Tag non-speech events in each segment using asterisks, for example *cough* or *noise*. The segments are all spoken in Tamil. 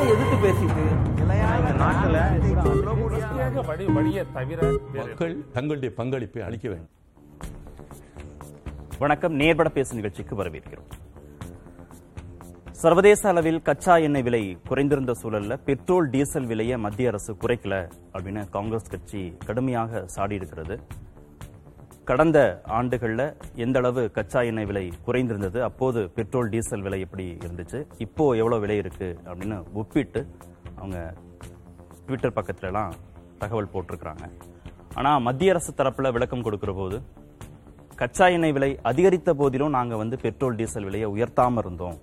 எல்லாரும் எதிர்த்து பேசிட்டு. மக்கள் தங்களுடைய பங்களிப்பை அளிக்க வேண்டும். வணக்கம். நேர்பட பேசு நிகழ்ச்சிக்கு வரவேற்கிறோம். சர்வதேச அளவில் கச்சா எண்ணெய் விலை குறைந்திருந்த சூழல்ல பெட்ரோல் டீசல் விலையை மத்திய அரசு குறைக்கல அப்படின்னு காங்கிரஸ் கட்சி கடுமையாக சாடி இருக்கிறது கடந்த ஆண்டுகளில் எந்த அளவு கச்சா எண்ணெய் விலை குறைந்திருந்தது அப்போது பெட்ரோல் டீசல் விலை எப்படி இருந்துச்சு இப்போ எவ்வளோ விலை இருக்கு அப்படின்னு ஒப்பிட்டு அவங்க ட்விட்டர் பக்கத்துலலாம் தகவல் போட்டிருக்கிறாங்க. ஆனால் மத்திய அரசு தரப்பில் விளக்கம் கொடுக்குற போது கச்சா எண்ணெய் விலை அதிகரித்த போதிலும் நாங்கள் வந்து பெட்ரோல் டீசல் விலையை உயர்த்தாம இருந்தோம்.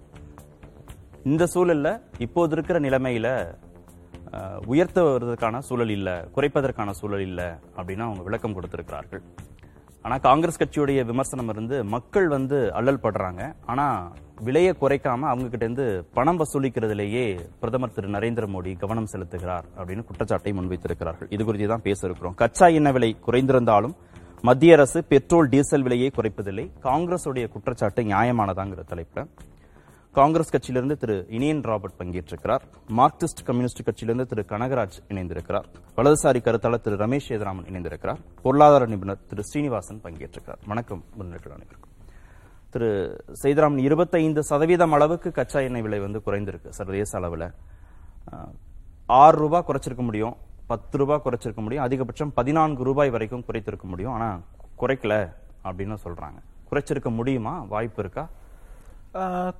இந்த சூழலில் இப்போது இருக்கிற நிலைமையில் உயர்த்த உயர்த்துவதற்கான சூழல் இல்லை குறைப்பதற்கான சூழல் இல்லை அப்படின்னு அவங்க விளக்கம் கொடுத்திருக்கிறார்கள். ஆனால் காங்கிரஸ் கட்சியுடைய விமர்சனம் இருந்து மக்கள் வந்து அல்லல் படுறாங்க. ஆனால் விலையை குறைக்காம அவங்க கிட்ட இருந்து பணம் வசூலிக்கிறதுலேயே பிரதமர் திரு நரேந்திர மோடி கவனம் செலுத்துகிறார் அப்படின்னு குற்றச்சாட்டை முன்வைத்திருக்கிறார்கள். இது குறித்து தான் பேச இருக்கிறோம் கச்சா எண்ணெய் விலை குறைந்திருந்தாலும் மத்திய அரசு பெட்ரோல் டீசல் விலையை குறைப்பதில்லை. காங்கிரஸுடைய குற்றச்சாட்டு நியாயமானதாங்கிற தலைப்புல. காங்கிரஸ் கட்சியிலிருந்து திரு இனியன் ராபர்ட் பங்கேற்றிருக்கிறார். மார்க்சிஸ்ட் கம்யூனிஸ்ட் கட்சியிலிருந்து திரு கனகராஜ் இணைந்திருக்கிறார். வலதுசாரி கருத்தாளர் திரு ரமேஷ் சேதராமன் இணைந்திருக்கிறார். பொருளாதார நிபுணர் திரு ஸ்ரீனிவாசன் பங்கேற்றிருக்கிறார். வணக்கம் முன்னேற்ற அனைவருக்கும். திரு சேதராமன் இருபத்தைந்து சதவீதம் அளவுக்கு கச்சா எண்ணெய் விலை வந்து குறைந்திருக்கு. சர்வதேச அளவில் ஆறு ரூபாய் குறைச்சிருக்க முடியும் பத்து ரூபாய் குறைச்சிருக்க முடியும் அதிகபட்சம் பதினான்கு ரூபாய் வரைக்கும் குறைத்திருக்க முடியும். ஆனா குறைக்கல அப்படின்னு சொல்றாங்க. குறைச்சிருக்க முடியுமா? வாய்ப்பு இருக்கா?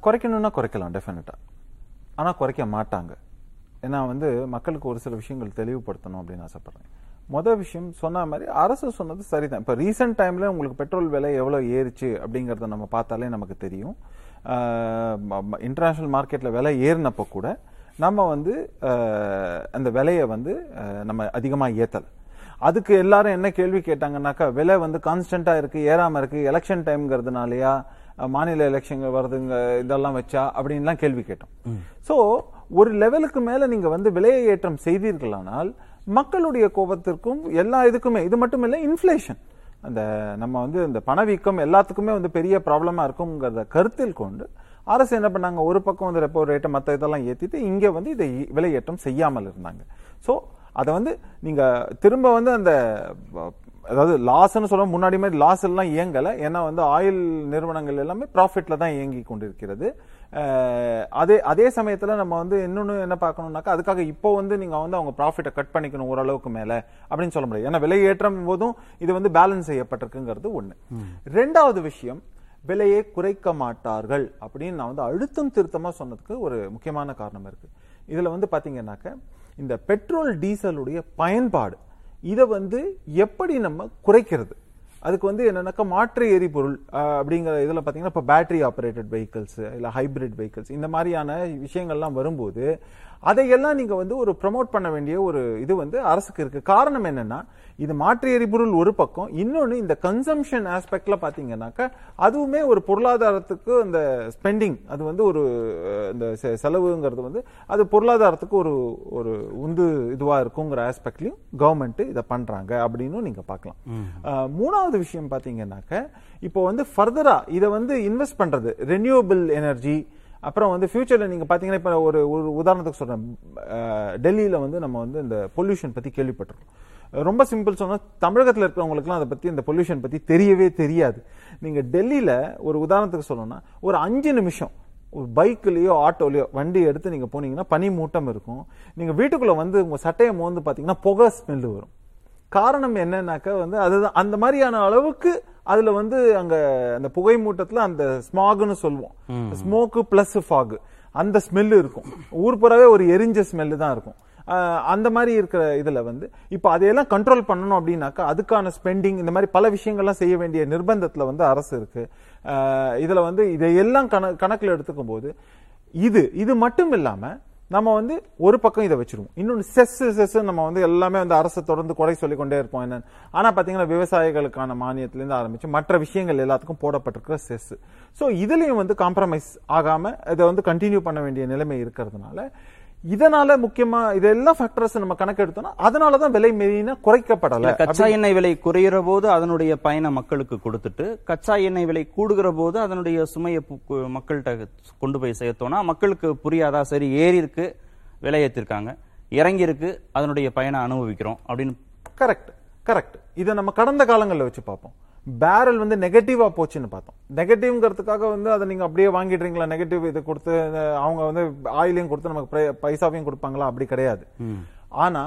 குறைக்கணும்னா குறைக்கலாம் டெஃபினட்டாக ஆனால் குறைக்க மாட்டாங்க. ஏன்னா வந்து மக்களுக்கு ஒரு சில விஷயங்கள் தெளிவுபடுத்தணும் அப்படின்னு ஆசைப்பட்றேன். மொதல் விஷயம் சொன்ன மாதிரி அரசு சொன்னது சரிதான். இப்போ ரீசெண்ட் டைமில் உங்களுக்கு பெட்ரோல் விலை எவ்வளோ ஏறிச்சு அப்படிங்கிறத நம்ம பார்த்தாலே நமக்கு தெரியும். இன்டர்நேஷ்னல் மார்க்கெட்டில் விலை ஏறினப்போ கூட நம்ம வந்து அந்த விலையை வந்து நம்ம அதிகமாக ஏற்றலை அதுக்கு எல்லாரும் என்ன கேள்வி கேட்டாங்கன்னாக்கா விலை வந்து கான்ஸ்டண்ட்டாக இருக்குது ஏறாமல் இருக்குது எலெக்ஷன் டைம்ங்கிறதுனாலயா மாநில எலெக்ஷன் வருதுங்க இதெல்லாம் வச்சா அப்படின்லாம் கேள்வி கேட்டோம். சோ ஒரு லெவலுக்கு மேல நீங்க வந்து விலையை ஏற்றம் செய்தீர்களானால் மக்களுடைய கோபத்திற்கும் எல்லா இதுக்குமே இது மட்டும் இல்ல இன்ஃப்ளேஷன் அந்த நம்ம வந்து இந்த பணவீக்கம் எல்லாத்துக்குமே வந்து பெரிய ப்ராப்ளமா இருக்குங்கிறத கருத்தில் கொண்டு அரசு என்ன பண்ணாங்க? ஒரு பக்கம் வந்து ரெப்போ ரேட்டை மற்ற இதெல்லாம் ஏத்திட்டு இங்க வந்து இதை விலையேற்றம் செய்யாமல் இருந்தாங்க. சோ அதை வந்து நீங்க திரும்ப வந்து அந்த அதாவது லாஸ்ன்னு சொல்ல முன்னாடி மாதிரி லாஸ் எல்லாம் இயங்கல. ஏன்னா வந்து ஆயில் நிறுவனங்கள் எல்லாமே ப்ராஃபிட்ல தான் இயங்கி கொண்டிருக்கிறது. அதே அதே சமயத்துல நம்ம வந்து இன்னொன்னு என்ன பார்க்கணும்னாக்கா அதுக்காக இப்போ வந்து நீங்க வந்து அவங்க ப்ராஃபிட்டை கட் பண்ணிக்கணும் ஓரளவுக்கு மேல அப்படின்னு சொல்ல முடியாது. ஏன்னா விலை ஏற்றம் போதும் இது வந்து பேலன்ஸ் செய்யப்பட்டிருக்குங்கிறது ஒண்ணு. ரெண்டாவது விஷயம் விலையை குறைக்க மாட்டார்கள் அப்படின்னு நான் வந்து அழுத்தம் திருத்தமா சொன்னதுக்கு ஒரு முக்கியமான காரணம் இருக்கு. இதுல வந்து பாத்தீங்கன்னாக்க இந்த பெட்ரோல் டீசலுடைய பயன்பாடு இதை வந்து எப்படி நம்ம குறைக்கிறது? அதுக்கு வந்து என்னன்னாக்கா மாற்று எரிபொருள் அப்படிங்கிற இதில் பார்த்தீங்கன்னா இப்போ பேட்டரி ஆப்ரேட்டட் வெஹிக்கிள்ஸ் இல்லை ஹைபிரிட் வெஹிக்கிள்ஸ் இந்த மாதிரியான விஷயங்கள்லாம் வரும்போது அதையெல்லாம் நீங்க வந்து ஒரு ப்ரமோட் பண்ண வேண்டிய ஒரு இது வந்து அரசுக்கு இருக்கு. காரணம் என்னன்னா இது மாற்று எரிபொருள் ஒரு பக்கம் இன்னொன்னு இந்த கன்சம்ஷன் ஆஸ்பெக்ட்ல பாத்தீங்கன்னாக்கா அதுவுமே ஒரு பொருளாதாரத்துக்கு அந்த ஸ்பெண்டிங் அது வந்து ஒரு இந்த செலவுங்கிறது வந்து அது பொருளாதாரத்துக்கு ஒரு ஒரு உந்து இதுவா இருக்குங்கிற ஆஸ்பெக்ட்லயும் கவர்மெண்ட் இதை பண்றாங்க அப்படின்னு நீங்க பார்க்கலாம் மூணாவது விஷயம் பாத்தீங்கன்னாக்க இப்போ வந்து ஃபர்தரா இதை வந்து இன்வெஸ்ட் பண்றது ரெனியூவபிள் எனர்ஜி அப்புறம் வந்து ஃபியூச்சரில் நீங்கள் பார்த்தீங்கன்னா இப்போ ஒரு ஒரு உதாரணத்துக்கு சொல்கிறேன் டெல்லியில் வந்து நம்ம வந்து இந்த பொல்யூஷன் பற்றி கேள்விப்பட்டிருக்கோம். ரொம்ப சிம்பிள் சொன்னால் தமிழகத்தில் இருக்கிறவங்களுக்குலாம் அதை பற்றி இந்த பொல்யூஷன் பற்றி தெரியவே தெரியாது. நீங்கள் டெல்லியில் ஒரு உதாரணத்துக்கு சொல்லணும்னா ஒரு அஞ்சு நிமிஷம் ஒரு பைக்லேயோ ஆட்டோலையோ வண்டி எடுத்து நீங்கள் போனீங்கன்னா பனி மூட்டம் இருக்கும். நீங்கள் வீட்டுக்குள்ளே வந்து உங்கள் சட்டையை மோந்து பார்த்தீங்கன்னா புகை ஸ்மெல்லு வரும். காரணம் என்னன்னாக்கா வந்து அதுதான் அந்த மாதிரியான அளவுக்கு அதுல வந்து அங்க அந்த புகை மூட்டத்துல அந்த ஸ்மாக்னு சொல்லுவோம். ஸ்மோக்கு பிளஸ் ஃபாக் அந்த ஸ்மெல் இருக்கும். ஊர் புறாவே ஒரு எரிஞ்ச ஸ்மெல்லு தான் இருக்கும். அந்த மாதிரி இருக்கிற இதுல வந்து இப்போ அதையெல்லாம் கண்ட்ரோல் பண்ணணும் அப்படின்னாக்கா அதுக்கான ஸ்பெண்டிங் இந்த மாதிரி பல விஷயங்கள்லாம் செய்ய வேண்டிய நிர்பந்தத்துல வந்து அரசு இருக்கு. இதுல வந்து இதையெல்லாம் கண கணக்குல எடுத்துக்கும் போது இது இது மட்டும் இல்லாம நம்ம வந்து ஒரு பக்கம் இதை வச்சிருவோம். இன்னொன்று செஸ் செஸ் நம்ம வந்து எல்லாமே வந்து அரசை தொடர்ந்து குறை சொல்லிக் கொண்டே இருப்போம் என்னன்னு ஆனால் பார்த்தீங்கன்னா விவசாயிகளுக்கான மானியத்திலேருந்து ஆரம்பிச்சு மற்ற விஷயங்கள் எல்லாத்துக்கும் போடப்பட்டிருக்கிற செஸ். ஸோ இதுலேயும் வந்து காம்ப்ரமைஸ் ஆகாமல் இதை வந்து கண்டினியூ பண்ண வேண்டிய நிலைமை இருக்கிறதுனால இதனால முக்கியமா இதெல்லாம் ஃபேக்டர்ஸ் நம்ம கணக்கெடுத்தோம்னா அதனாலதான் விலை மெயினா குறைக்கப்படல. கச்சா எண்ணெய் விலை குறையிற போது அதனுடைய பயனை மக்களுக்கு கொடுத்துட்டு கச்சா எண்ணெய் விலை கூடுகிற போது அதனுடைய சுமையை மக்கள்கிட்ட கொண்டு போய் சேர்த்தோம்னா மக்களுக்கு புரியாதா சரி ஏறி இருக்கு விலை ஏத்திருக்காங்க இறங்கி இருக்கு அதனுடைய பயனை அனுபவிக்கிறோம் அப்படின்னு கரெக்ட் கரெக்ட் இதை நம்ம கடந்த காலங்களில் வச்சு பார்ப்போம். பேரல் வந்து நெகட்டிவா போச்சுன்னு பார்த்தோம். நெகட்டிவ்ங்கிறதுக்காக வந்து அதை நீங்க அப்படியே வாங்கிடுறீங்களா? நெகட்டிவ் இது கொடுத்து அவங்க வந்து ஆயிலையும் கொடுத்து நமக்கு பைசாவையும் கொடுப்பாங்களா? அப்படி கிடையாது. ஆனா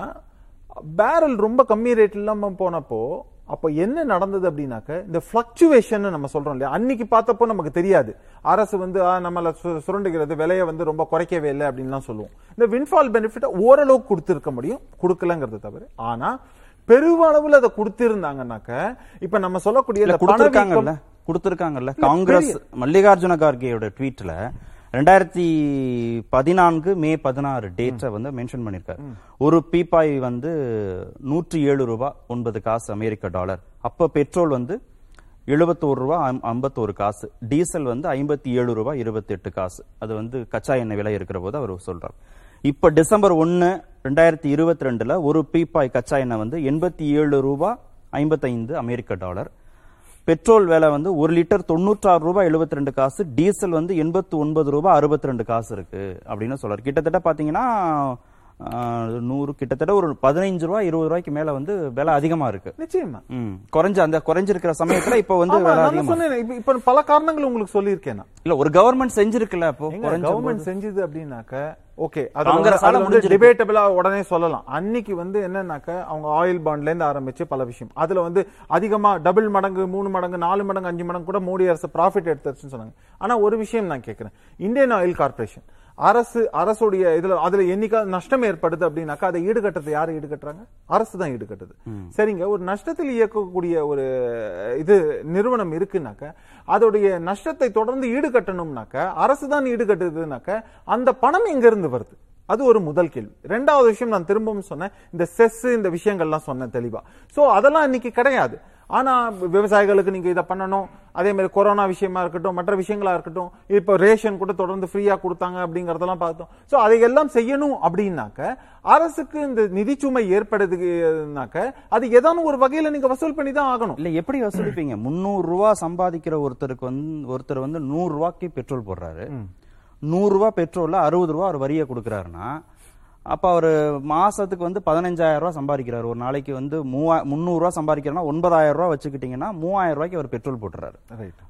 பேரல் ரொம்ப கம்மி ரேட் இல்லாம போனப்போ அப்போ என்ன நடந்தது அப்படின்னாக்க இந்த ஃபிளக்சுவேஷன் நம்ம சொல்றோம் இல்லையா? அன்னைக்கு பார்த்தப்போ நமக்கு தெரியாது. அரசு வந்து நம்மள சுரண்டுகிறது விலையை வந்து ரொம்ப குறைக்கவே இல்லை அப்படின்லாம் சொல்லுவோம். இந்த வின்ஃபால் பெனிஃபிட் ஓரளவுக்கு கொடுத்துருக்க முடியும். கொடுக்கலங்கிறது தவிர ஆனா பெருவளவுல அதை கொடுத்திருந்தாங்கன்னாக்க இப்ப நம்ம சொல்லக்கூடிய கொடுத்திருக்காங்கல்ல கொடுத்திருக்காங்கல்ல. காங்கிரஸ் மல்லிகார்ஜுன கார்கேயோட ட்வீட்ல ரெண்டாயிரத்தி பதினான்கு மே பதினாறு டேட்டை வந்து மென்ஷன் பண்ணிருக்காரு. ஒரு பீப்பாய் வந்து நூற்றி ஏழு ரூபாய் ஒன்பது காசு அமெரிக்க டாலர். அப்ப பெட்ரோல் வந்து எழுபத்தோரு ரூபாய் ஐம்- ஐம்பத்தோரு காசு. டீசல் வந்து ஐம்பத்தி ஏழு ரூபாய் இருபத்தி எட்டு காசு. அது வந்து கச்சா எண்ணெய் விலை இருக்கிற போது அவர் சொல்றார். இப்போ டிசம்பர் ஒன்று ரெண்டாயிரத்தி இருபத்தி ரெண்டில் ஒரு பீப்பாய் கச்சா எண்ணெய் வந்து எண்பத்தி ஏழு ரூபா ஐம்பத்தைந்து அமெரிக்க டாலர். பெட்ரோல் விலை வந்து ஒரு லிட்டர் தொண்ணூற்றாறு ரூபாய் எழுபத்தி ரெண்டு காசு. டீசல் வந்து எண்பத்தி ஒன்பது ரூபாய் அறுபத்தி ரெண்டு காசு இருக்கு அப்படின்னு சொல்றாரு. கிட்டத்தட்ட பார்த்தீங்கன்னா நூறு கிட்டத்தட்ட ஒரு பதினைஞ்சு ரூபாய் இருபது ரூபாய்க்கு மேல வந்து விலை அதிகமா இருக்கு. நிச்சயமா. குறைஞ்ச அந்த குறைஞ்சிருக்கிற சமயத்துல இப்ப வந்து விலை அதிகமா இப்ப- இப்ப பல காரணங்கள் உங்களுக்கு சொல்லியிருக்கேன். இல்ல ஒரு கவர்மெண்ட் செஞ்சிருக்குல்ல குறைஞ்ச கவர்மெண்ட் செஞ்சது அப்படின்னாக்க ஓகே அது வந்து. டிபேட்டபிளா உடனே சொல்லலாம். அன்னைக்கு வந்து என்னன்னாக்க அவங்க ஆயில் பாண்ட்ல இருந்து ஆரம்பிச்சு பல விஷயம். அதுல வந்து அதிகமா டபுள் மடங்கு மூணு மடங்கு நாலு மடங்கு அஞ்சு மடங்கு கூட மோடி அரசு ப்ராஃபிட் எடுத்துருச்சுன்னு சொன்னாங்க. ஆனா ஒரு விஷயம் நான் கேட்கிறேன் இந்தியன் ஆயில் கார்பரேஷன் அரசு அரசுடைய இதுல அதுல என்னைக்கா நஷ்டம் ஏற்படுது அப்படின்னாக்கா அதை ஈடுகட்டுறது யாரு ஈடுகட்டுறாங்க? அரசு தான் ஈடுகட்டுது. சரிங்க. ஒரு நஷ்டத்தில் இயக்கக்கூடிய ஒரு இது நிறுவனம் இருக்குனாக்க அதோடைய நஷ்டத்தை தொடர்ந்து ஈடுகட்டணும்னாக்க அரசு தான் ஈடுகட்டுதுனாக்க அந்த பணம் எங்க இருந்து வருது? அது ஒரு முதல் கேள்வி. ரெண்டாவது விஷயம் நான் திரும்பவும் சொன்னேன். இந்த செஸ் இந்த விஷயங்கள்லாம் சொன்னேன் தெளிவா. சோ அதெல்லாம் இன்னைக்கு கிடையாது. ஆனா விவசாயிகளுக்கு நீங்க இதை பண்ணணும். அதே மாதிரி கொரோனா விஷயமா இருக்கட்டும் மற்ற விஷயங்களா இருக்கட்டும் இப்போ ரேஷன் கூட தொடர்ந்து ஃப்ரீயா கொடுத்தாங்க அப்படிங்கறதெல்லாம் பார்த்தோம். சோ அதையெல்லாம் செய்யணும் அப்படின்னாக்க அரசுக்கு இந்த நிதிச்சுமை ஏற்படுதுனாக்க அது ஏதாவது ஒரு வகையில நீங்க வசூல் பண்ணி தான் ஆகணும். இல்ல எப்படி வசூலிப்பீங்க? முந்நூறு ரூபாய் சம்பாதிக்கிற ஒருத்தருக்கு வந்து ஒருத்தர் வந்து நூறு ரூபாய்க்கு பெட்ரோல் போடுறாரு. நூறு ரூபாய் பெட்ரோல்ல அறுபது ரூபாய் அவர் வரியை கொடுக்குறாருன்னா அப்ப அவர் மாசத்துக்கு வந்து பதினஞ்சாயிரம் ரூபாய் சம்பாதிக்கிறாரு. ஒரு நாளைக்கு வந்து மூவா முந்நூறு ரூபாய் சம்பாதிக்கிறனா ஒன்பதாயிரம் ரூபாய் வச்சுக்கிட்டீங்கன்னா மூவாயிரம் ரூபாய்க்கு அவர் பெட்ரோல் போட்டுறாரு.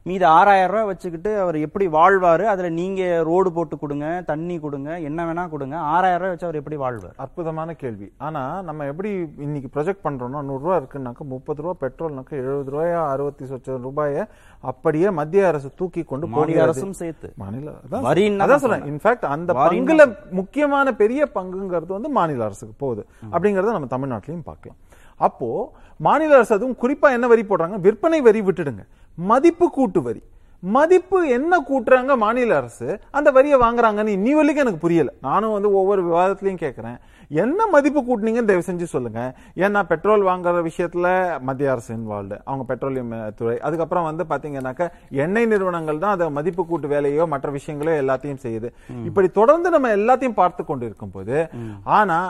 மீது ஆறாயிரம் ரூபாய் வச்சுக்கிட்டு அவர் எப்படி வாழ்வாரு? அதுல நீங்க ரோடு போட்டு கொடுங்க தண்ணி கொடுங்க என்ன வேணா கொடுங்க ஆறாயிரம் ரூபாய் வச்சு அவர் எப்படி வாழ்வார்? அற்புதமான கேள்வி. ஆனா நம்ம எப்படி இன்னைக்கு ப்ரொஜெக்ட் பண்றோம்னா நூறு ரூபா இருக்குன்னாக்க முப்பது ரூபா பெட்ரோல்னாக்க எழுபது ரூபாயா அறுபத்தி சொச்சம் ரூபாய அப்படியே மத்திய அரசு தூக்கி கொண்டு மாநில. அரசும் சேர்த்து. மாநில அதான் சொல்றேன். இன்ஃபேக்ட் அந்த பங்குல முக்கியமான பெரிய அரசுங்கிறது வந்து மாநில அரசுக்கு போகுது. அப்படிங்கறத நம்ம தமிழ்நாட்டிலையும் பார்க்கலாம். அப்போ மாநில அரசு அதுவும் குறிப்பா என்ன வரி போடுறாங்க? விற்பனை வரி விட்டுடுங்க. மதிப்பு கூட்டு வரி. மதிப்பு என்ன கூட்டுறாங்க மாநில அரசு? அந்த வரியை வாங்குறாங்கன்னு இன்னி வரைக்கும் எனக்கு புரியல. நானும் வந்து ஒவ்வொரு விவாதத்திலையும் கேட்கிறேன் என்ன மதிப்பு கூட்டுனீங்கன்னு தயவு செஞ்சு சொல்லுங்க. ஏன்னா பெட்ரோல் வாங்குற விஷயத்துல மத்திய அரசு இன்வால்வ்டு அவங்க பெட்ரோலியம் துறை. அதுக்கப்புறம் வந்து பாத்தீங்கன்னாக்க எண்ணெய் நிறுவனங்கள் தான் அதை மதிப்பு கூட்டு வேலையோ மற்ற விஷயங்களோ எல்லாத்தையும் செய்யுது. இப்படி தொடர்ந்து நம்ம எல்லாத்தையும் பார்த்து கொண்டு இருக்கும் போது ஆனா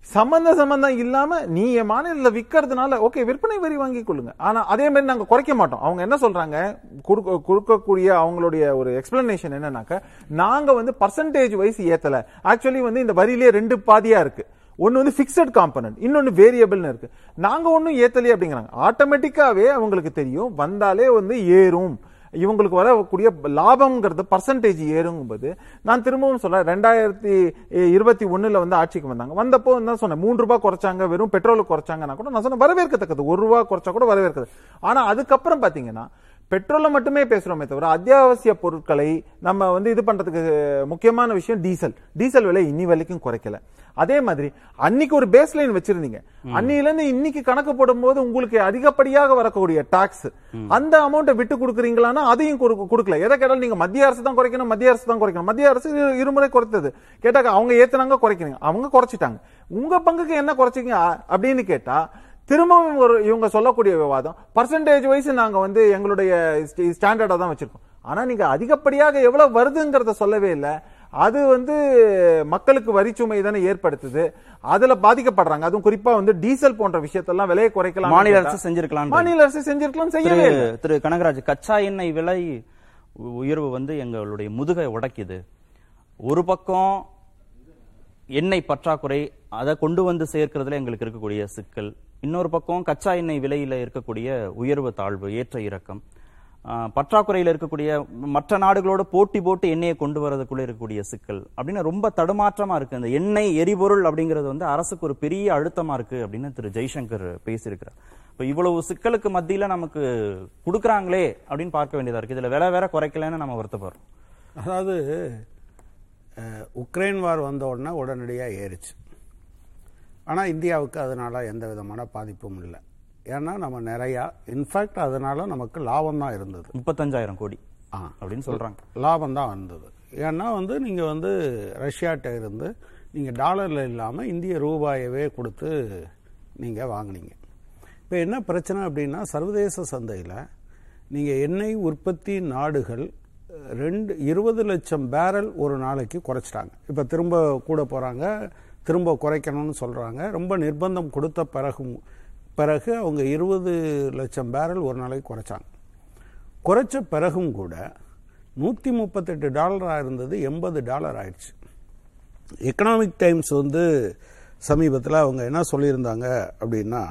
சம்பந்த சம்பந்தம் இல்லாம நீ என் மாநிலத்துல விற்கிறதுனால ஓகே விற்பனை வரி வாங்கி கொள்ளுங்க. ஆனா அதே மாதிரி நாங்க குறைக்க மாட்டோம். அவங்க என்ன சொல்றாங்க? கொடுக்கக்கூடிய அவங்களுடைய ஒரு எக்ஸ்பிளனேஷன் என்னன்னாக்க நாங்க வந்து பர்சன்டேஜ் வைஸ் ஏத்தல. ஆக்சுவலி வந்து இந்த வரியிலேயே ரெண்டு பாதியா இருக்கு. ஒன்று வந்து ஃபிக்ஸட் காம்பனன்ட் இன்னொன்று வேரியபிள்னு இருக்கு. நாங்கள் ஒன்றும் ஏத்தலையே அப்படிங்கிறாங்க. ஆட்டோமேட்டிக்காகவே அவங்களுக்கு தெரியும். வந்தாலே வந்து ஏறும். இவங்களுக்கு வரக்கூடிய லாபம்ங்கிறது பர்சன்டேஜ் ஏறுங்கும்போது நான் திரும்பவும் சொல்றேன் ரெண்டாயிரத்தி இருபத்தி ஒன்னுல வந்து ஆட்சிக்கு வந்தாங்க. வந்தப்போ என்ன சொன்னேன் மூன்று ரூபாய் குறைச்சாங்க வெறும் பெட்ரோலுக்கு குறைச்சாங்கன்னா கூட நான் சொன்னேன் வரவேற்கத்தக்கது. ஒரு ரூபா குறைச்சா கூட வரவேற்கிறது ஆனா அதுக்கப்புறம் பாத்தீங்கன்னா பெட்ரோலை மட்டுமே பேசுறோமே தவிர அத்தியாவசிய பொருட்களை நம்ம வந்து இது பண்றதுக்கு முக்கியமான விஷயம் டீசல். டீசல் விலை இன்னி வரைக்கும் குறைக்கல. அதே மாதிரி அன்னைக்கு ஒரு பேஸ் லைன் வச்சிருந்தீங்க. அன்னில இருந்து இன்னைக்கு கணக்கு போடும்போது உங்களுக்கு அதிகப்படியாக வரக்கூடிய டாக்ஸ் அந்த அமௌண்ட்டை விட்டு கொடுக்குறீங்களான்னா அதையும் கொடு- கொடுக்கல. எதை கேட்டாலும் நீங்க மத்திய அரசு தான் குறைக்கணும் மத்திய அரசு தான் குறைக்கணும். மத்திய அரசு இரு- இருமுறை குறைத்தது. கேட்டாக்க அவங்க ஏத்துனாங்க குறைக்கிறீங்க அவங்க குறைச்சிட்டாங்க. உங்க பங்குக்கு என்ன குறைச்சிங்க? அப்படின்னு கேட்டா திரும்பவும் ஒரு இவங்க சொல்லக்கூடிய விவாதம் பர்சன்டேஜ் வைஸ் நாங்க வந்து எங்களுடைய ஸ்டாண்டர்டா தான் வச்சிருக்கோம். ஆனா நீங்க அதிகப்படியாக எவ்வளவு வருதுங்கிறத சொல்லவே இல்லை. அது வந்து மக்களுக்கு வரிச்சுமை தானே ஏற்படுத்துது. அதுல பாதிக்கப்படுறாங்க. அதுவும் குறிப்பா வந்து டீசல் போன்ற விஷயத்தெல்லாம் விலையை குறைக்கலாம் மாநில அரசு செஞ்சிருக்கலாம் மாநில அரசு செஞ்சிருக்கலாம் செய்யவே திரு கனகராஜ் கச்சா எண்ணெய் விலை உயர்வு வந்து எங்களுடைய முதுகை உடைக்குது. ஒரு பக்கம் எண்ணெய் பற்றாக்குறை அதை கொண்டு வந்து சேர்க்கிறதுல எங்களுக்கு இருக்கக்கூடிய சிக்கல். இன்னொரு பக்கம் கச்சா எண்ணெய் விலையில இருக்கக்கூடிய உயர்வு தாழ்வு ஏற்ற இறக்கம். பற்றாக்குறையில் இருக்கக்கூடிய மற்ற நாடுகளோட போட்டி போட்டு எண்ணெயை கொண்டு வரதுக்குள்ள இருக்கக்கூடிய சிக்கல் அப்படின்னு ரொம்ப தடுமாற்றமா இருக்கு. அந்த எண்ணெய் எரிபொருள் அப்படிங்கிறது வந்து அரசுக்கு ஒரு பெரிய அழுத்தமா இருக்கு அப்படின்னு திரு ஜெய்சங்கர் பேசியிருக்கிறார். இப்போ இவ்வளவு சிக்கலுக்கு மத்தியில நமக்கு கொடுக்குறாங்களே அப்படின்னு பார்க்க வேண்டியதா இருக்கு. இதுல விலை வேற குறைக்கலன்னு நம்ம வருத்தப்படுறோம். அதாவது உக்ரைன் வார் வந்த உடனே உடனடியாக ஏறிச்சு. ஆனால் இந்தியாவுக்கு அதனால் எந்த விதமான பாதிப்பும் இல்லை. ஏன்னா நம்ம நிறையா இன்ஃபேக்ட் அதனால நமக்கு லாபம் தான் இருந்தது. முப்பத்தஞ்சாயிரம் கோடி ஆ. அப்படின்னு சொல்றாங்க. லாபம் தான் வந்தது. ஏன்னா வந்து நீங்கள் வந்து ரஷ்யாட்ட இருந்து நீங்கள் டாலரில் இல்லாமல் இந்திய ரூபாயவே கொடுத்து நீங்கள் வாங்குனீங்க. இப்போ என்ன பிரச்சனை அப்படின்னா சர்வதேச சந்தையில் நீங்கள் எண்ணெய் உற்பத்தி நாடுகள் ரெண்டு இருபது லட்சம் பேரல் ஒரு நாளைக்கு குறைச்சிட்டாங்க. இப்போ திரும்ப கூட போகிறாங்க திரும்ப குறைக்கணும்னு சொல்கிறாங்க ரொம்ப நிர்பந்தம் கொடுத்த பிறகு பிறகு அவங்க இருபது லட்சம் பேரல் ஒரு நாளைக்கு குறைச்சாங்க. குறைச்ச பிறகும் கூட நூற்றி முப்பத்தெட்டு டாலராக இருந்தது எண்பது டாலர் ஆயிடுச்சு. எக்கனாமிக் டைம்ஸ் வந்து சமீபத்தில் அவங்க என்ன சொல்லியிருந்தாங்க அப்படின்னா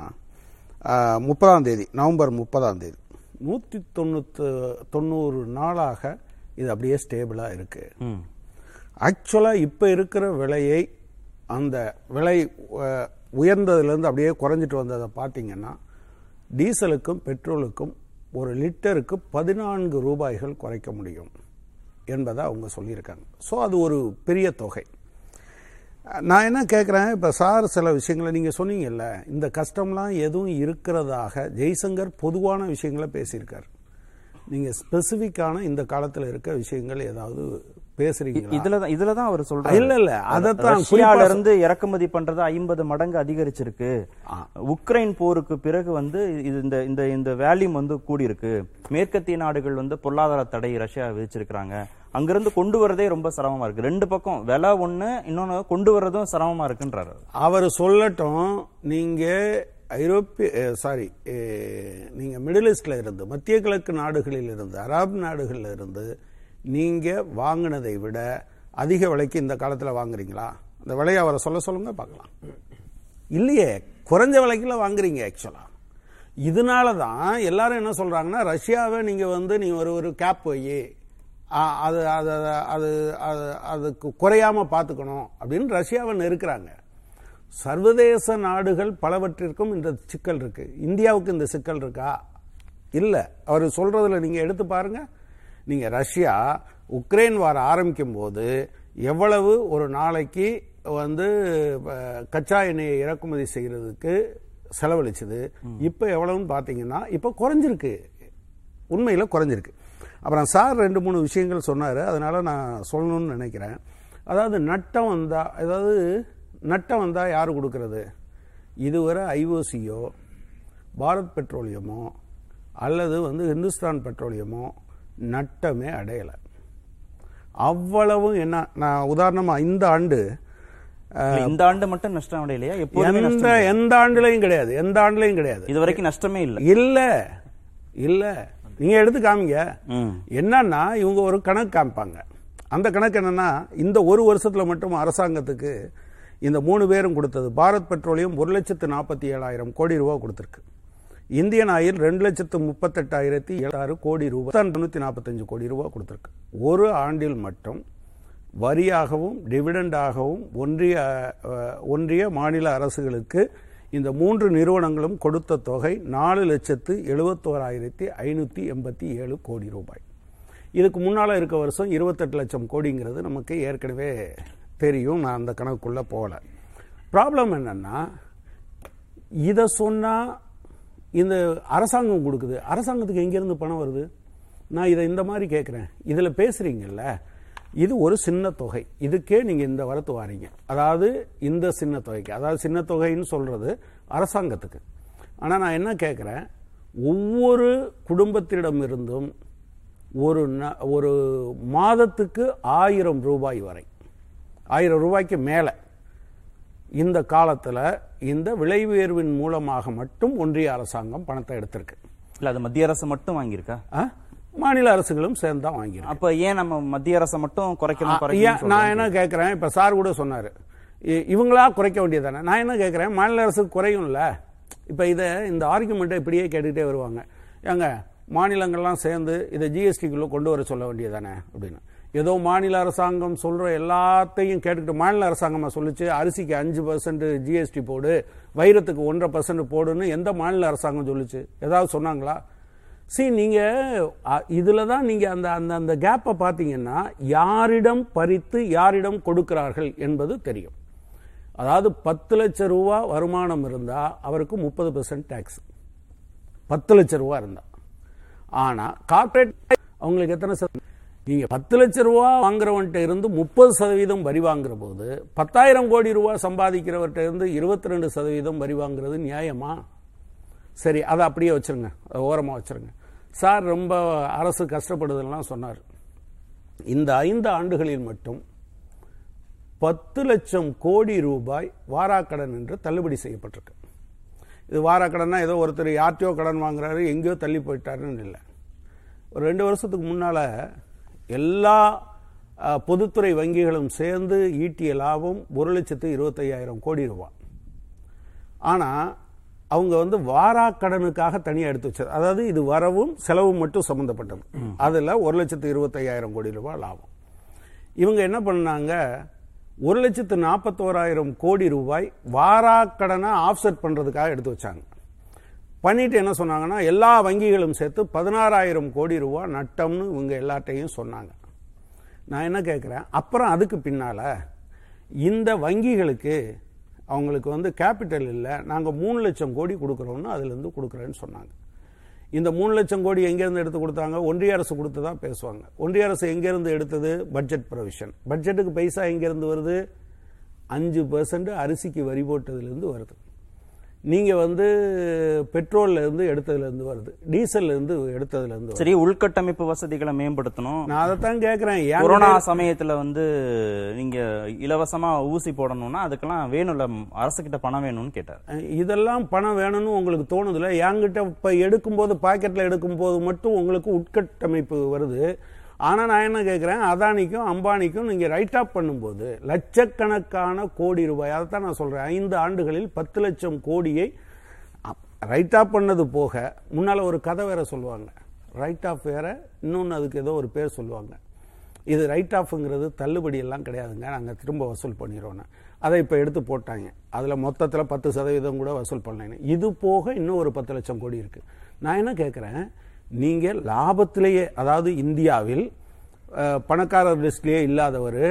முப்பதாம் தேதி நவம்பர் முப்பதாம் தேதி நூற்றி தொண்ணூத்து தொண்ணூறு நாளாக இது அப்படியே ஸ்டேபிளாக இருக்குது ஆக்சுவலாக இப்போ இருக்கிற விலையை அந்த விலை உயர்ந்ததுலேருந்து அப்படியே குறைஞ்சிட்டு வந்ததை பார்த்தீங்கன்னா டீசலுக்கும் பெட்ரோலுக்கும் ஒரு லிட்டருக்கு பதினான்கு ரூபாய்கள் குறைக்க முடியும் என்பதை அவங்க சொல்லியிருக்காங்க. ஸோ அது ஒரு பெரிய தொகை. நான் என்ன கேட்குறேன் இப்போ சார் சில விஷயங்களை நீங்கள் சொன்னீங்கல்ல இந்த கஷ்டம்லாம் எதுவும் இருக்கிறதாக ஜெய்சங்கர் பொதுவான விஷயங்களை பேசியிருக்கார். நீங்கள் ஸ்பெசிஃபிக்கான இந்த காலத்தில் இருக்க விஷயங்கள் ஏதாவது பேசுறீங்களா? இதுலதான் இதுலதான் அவர் சொல்றாரு. இல்ல, இல்ல, அதைத்தான் ரஷ்யால இருந்து இறக்குமதி பண்றது ஐம்பது மடங்கு அதிகரிச்சிருக்கு. உக்ரைன் போருக்கு பிறகு வந்து இது இந்த இந்த இந்த வேல்யூம் வந்து கூடி இருக்கு மேற்கத்திய நாடுகள் வந்து பொருளாதார தடை ரஷ்யா விதிச்சிருக்காங்க அங்கிருந்து கொண்டு வரதே ரொம்ப சிரமமா இருக்கு. ரெண்டு பக்கம் விலை ஒண்ணு இன்னொன்னு கொண்டு வர்றதும் சிரமமா இருக்குன்றாரு அவர். சொல்லட்டும் நீங்க ஐரோப்பிய சாரி நீங்க மிடில் ஈஸ்ட்ல இருந்து மத்திய கிழக்கு நாடுகளில் இருந்து அரபு நாடுகளில் இருந்து நீங்க வாங்கினதை விட அதிக விலைக்கு இந்த காலத்தில் வாங்குறீங்களா? அந்த விலையை அவரை சொல்ல சொல்லுங்க பார்க்கலாம். இல்லையே குறைஞ்ச விலைக்குல வாங்குறீங்க ஆக்சுவலா இதனால தான் எல்லாரும் என்ன சொல்றாங்கன்னா ரஷ்யாவை நீங்க வந்து நீ ஒரு ஒரு கேப் போய் அது அது அது அது அதுக்கு குறையாம பார்த்துக்கணும் அப்படின்னு ரஷ்யாவை நெருக்கிறாங்க. சர்வதேச நாடுகள் பலவற்றிற்கும் இந்த சிக்கல் இருக்கு. இந்தியாவுக்கு இந்த சிக்கல் இருக்கா? இல்லை. அவர் சொல்றதுல நீங்க எடுத்து பாருங்கள் நீங்க ரஷ்யா உக்ரைன் வார ஆரம்பிக்கும் போது எவ்வளவு ஒரு நாளைக்கு வந்து கச்சா எண்ணெயை இறக்குமதி செய்யறதுக்கு செலவழிச்சது? இப்ப எவ்வளவுன்னு பாத்தீங்கன்னா இப்ப குறைஞ்சிருக்கு. உண்மையில குறைஞ்சிருக்கு. அப்புறம் சார் ரெண்டு மூணு விஷயங்கள் சொன்னாரு. அதனால நான் சொல்லணும்னு நினைக்கிறேன். அதாவது நட்டம் வந்தா அதாவது நட்டம் வந்தா யாரு கொடுக்கறது? இதுவரை ஐஓசியோ பாரத் பெட்ரோலியமோ அல்லது வந்து இந்துஸ்தான் பெட்ரோலியமோ நட்டமே அடையலை. அவ்வளவும் என்ன நான் உதாரணமா இந்த ஆண்டு இந்த ஆண்டு மட்டும் நஷ்டம் அடையலையா? எந்த எந்த ஆண்டுலையும் கிடையாது எந்த ஆண்டுலையும் கிடையாது. இது வரைக்கும் நஷ்டமே இல்ல. இல்ல இல்ல. நீங்க எடுத்து காமிங்க. என்னன்னா இவங்க ஒரு கணக்கு காமிப்பாங்க. அந்த கணக்கு என்னன்னா இந்த ஒரு வருஷத்துல மட்டும் அரசாங்கத்துக்கு இந்த மூணு பேரும் கொடுத்தது. பாரத் பெட்ரோலியம் ஒரு லட்சத்து நாற்பத்தி ஏழாயிரம் கோடி ரூபாய் கொடுத்திருக்கு. இந்தியன் ஆயில் ரெண்டு லட்சத்து முப்பத்தெட்டாயிரத்தி ஏழாறு கோடி ரூபாய் தொண்ணூற்றி நாற்பத்தஞ்சு கோடி ரூபாய் கொடுத்துருக்கு. ஒரு ஆண்டில் மட்டும் வரியாகவும் டிவிடெண்டாகவும் ஒன்றிய ஒன்றிய மாநில அரசுகளுக்கு இந்த மூன்று நிறுவனங்களும் கொடுத்த தொகை நாலு லட்சத்து எழுபத்தோராயிரத்தி ஐநூற்றி எண்பத்தி ஏழு கோடி ரூபாய். இதுக்கு முன்னால் இருக்க வருஷம் இருபத்தெட்டு லட்சம் கோடிங்கிறது நமக்கு ஏற்கனவே தெரியும். நான் அந்த கணக்குள்ளே போகல. ப்ராப்ளம் என்னென்னா இதை சொன்னால் இந்த அரசாங்கம் கொடுக்குது. அரசாங்கத்துக்கு எங்கேருந்து பணம் வருது? நான் இதை இந்த மாதிரி கேட்குறேன் இதில் பேசுகிறீங்கல்ல இது ஒரு சின்ன தொகை. இதுக்கே நீங்கள் இந்த வரத்து வாரீங்க. அதாவது இந்த சின்ன தொகைக்கு அதாவது சின்ன தொகைன்னு சொல்கிறது அரசாங்கத்துக்கு. ஆனால் நான் என்ன கேட்குறேன் ஒவ்வொரு குடும்பத்திடமிருந்தும் ஒரு ந- ஒரு மாதத்துக்கு ஆயிரம் ரூபாய் வரை ஆயிரம் ரூபாய்க்கு மேலே இந்த காலத்தில் இந்த விலை உயர்வின் மூலமாக மட்டும் ஒன்றிய அரசாங்கம் பணத்தை எடுத்திருக்கு. இல்ல அது மத்திய அரசு மட்டும் வாங்கியிருக்கா? மாநில அரசுகளும் சேர்ந்து தான் வாங்கியிருக்கு. அப்ப ஏன் நம்ம மத்திய அரசை மட்டும் குறைக்கணும் நான் என்ன கேட்குறேன் இப்போ சார் கூட சொன்னார். இவங்களா குறைக்க வேண்டியதானே நான் என்ன கேட்குறேன் மாநில அரசு குறையும்ல. இப்போ இதை இந்த ஆர்குமெண்ட்டை இப்படியே கேட்டுக்கிட்டே வருவாங்க. ஏங்க மாநிலங்கள்லாம் சேர்ந்து இதை ஜிஎஸ்டிக்குள்ளே கொண்டு வர சொல்ல வேண்டியதானே அப்படின்னு. ஏதோ மாநில அரசாங்கம் சொல்கிற எல்லாத்தையும் கேட்டுக்கிட்டு மாநில அரசாங்கமாக சொல்லிச்சு அரிசிக்கு அஞ்சு பர்சன்ட் ஜிஎஸ்டி போடு வைரத்துக்கு ஒன்றரை பர்சன்ட் போடுன்னு எந்த மாநில அரசாங்கம் சொல்லிச்சு? ஏதாவது சொன்னாங்களா? சி நீங்க இதில் இதுல தான் நீங்க அந்த அந்த அந்த கேப்பை பார்த்தீங்கன்னா யாரிடம் பறித்து யாரிடம் கொடுக்கிறார்கள் என்பது தெரியும். அதாவது பத்து லட்சம் ரூபா வருமானம் இருந்தா அவருக்கு முப்பது பெர்சன்ட் டேக்ஸ் பத்து லட்சம் ரூபா இருந்தா. ஆனா கார்ப்பரேட் அவங்களுக்கு எத்தனை நீங்க பத்து லட்சம் ரூபா வாங்குறவன்கிட்ட இருந்து முப்பது சதவீதம் வரி வாங்குற போது பத்தாயிரம் கோடி ரூபா சம்பாதிக்கிறவர்கிட்ட இருந்து இருபத்தி ரெண்டு சதவீதம் வரி வாங்குறது நியாயமா? சரி அதை அப்படியே வச்சிருங்க. அதை ஓரமாக வச்சிருங்க. சார் ரொம்ப அரசு கஷ்டப்படுதுலாம் சொன்னார். இந்த ஐந்து ஆண்டுகளில் மட்டும் பத்து லட்சம் கோடி ரூபாய் வாராக்கடன் என்று தள்ளுபடி செய்யப்பட்டிருக்கு. இது வாராக்கடன்னா ஏதோ ஒருத்தர் யார்ட்டையோ கடன் வாங்குறாரு எங்கேயோ தள்ளி போயிட்டாருன்னு இல்லை. ஒரு ரெண்டு வருஷத்துக்கு முன்னால் எல்லா பொதுத்துறை வங்கிகளும் சேர்ந்து ஈட்டிய லாபம் ஒரு லட்சத்து இருபத்தையாயிரம் கோடி ரூபாய் ஆனால் அவங்க வந்து வாராக்கடனுக்காக தனியாக எடுத்து வச்சது அதாவது இது வரவும் செலவும் மட்டும் சம்மந்தப்பட்டது அதில் ஒரு லட்சத்து இருபத்தையாயிரம் கோடி ரூபாய் லாபம். இவங்க என்ன பண்ணாங்க? ஒரு லட்சத்து நாற்பத்தோராயிரம் கோடி ரூபாய் வாராக்கடனை ஆஃப்செட் பண்ணுறதுக்காக எடுத்து வச்சாங்க. பண்ணிட்டு என்ன சொன்னாங்கன்னா எல்லா வங்கிகளும் சேர்த்து பதினாறாயிரம் கோடி ரூபா நட்டம்னு இவங்க எல்லாட்டையும் சொன்னாங்க. நான் என்ன கேட்குறேன் அப்புறம் அதுக்கு பின்னால் இந்த வங்கிகளுக்கு அவங்களுக்கு வந்து கேபிட்டல் இல்லை நாங்கள் மூணு லட்சம் கோடி கொடுக்குறோம்னு அதுலேருந்து கொடுக்குறேன்னு சொன்னாங்க. இந்த மூணு லட்சம் கோடி எங்கேருந்து எடுத்து கொடுத்தாங்க? ஒன்றிய அரசு கொடுத்து தான் பேசுவாங்க. ஒன்றிய அரசு எங்கேருந்து எடுத்தது? Budget provision. பட்ஜெட்டுக்கு பைசா எங்கேருந்து வருது? அஞ்சு பர்சன்ட் அரிசிக்கு வரி போட்டதுலேருந்து வருது. நீங்கள் வந்து பெட்ரோல்ல இருந்து எடுத்ததுலேருந்து வருது. டீசல்ல இருந்து எடுத்ததுலேருந்து சரி உள்கட்டமைப்பு வசதிகளை மேம்படுத்தணும். நான் அதைத்தான் கேட்குறேன் கொரோனா சமயத்துல வந்து நீங்க இலவசமா ஊசி போடணும்னா அதுக்கெல்லாம் வேணும்ல அரசு கிட்ட பணம் வேணும்னு கேட்டார். இதெல்லாம் பணம் வேணும்னு உங்களுக்கு தோணுதுல? என்கிட்ட இப்போ எடுக்கும்போது பாக்கெட்டில் எடுக்கும்போது மட்டும் உங்களுக்கு உட்கட்டமைப்பு வருது. ஆனால் நான் என்ன கேட்குறேன் அதானிக்கும் அம்பானிக்கும் நீங்கள் ரைட் ஆஃப் பண்ணும்போது லட்சக்கணக்கான கோடி ரூபாய் அதை தான் நான் சொல்கிறேன் ஐந்து ஆண்டுகளில் பத்து லட்சம் கோடியை ரைட் ஆஃப் பண்ணது போக முன்னால் ஒரு கதை வேற சொல்லுவாங்க. ரைட் ஆஃப் வேற இன்னொன்று அதுக்கு ஏதோ ஒரு பேர் சொல்லுவாங்க. இது ரைட் ஆஃப்ங்கிறது தள்ளுபடி எல்லாம் கிடையாதுங்க. நாங்கள் திரும்ப வசூல் பண்ணிடுறோன்னு அதை இப்போ எடுத்து போட்டாங்க. அதில் மொத்தத்தில் பத்து சதவீதம் கூட வசூல் பண்ணலைன்னு. இது போக இன்னும் ஒரு பத்து லட்சம் கோடி இருக்குது நான் என்ன கேட்குறேன் நீங்கள் லாபத்திலேயே அதாவது இந்தியாவில் பணக்காரர் லிஸ்ட்லேயே இல்லாதவர்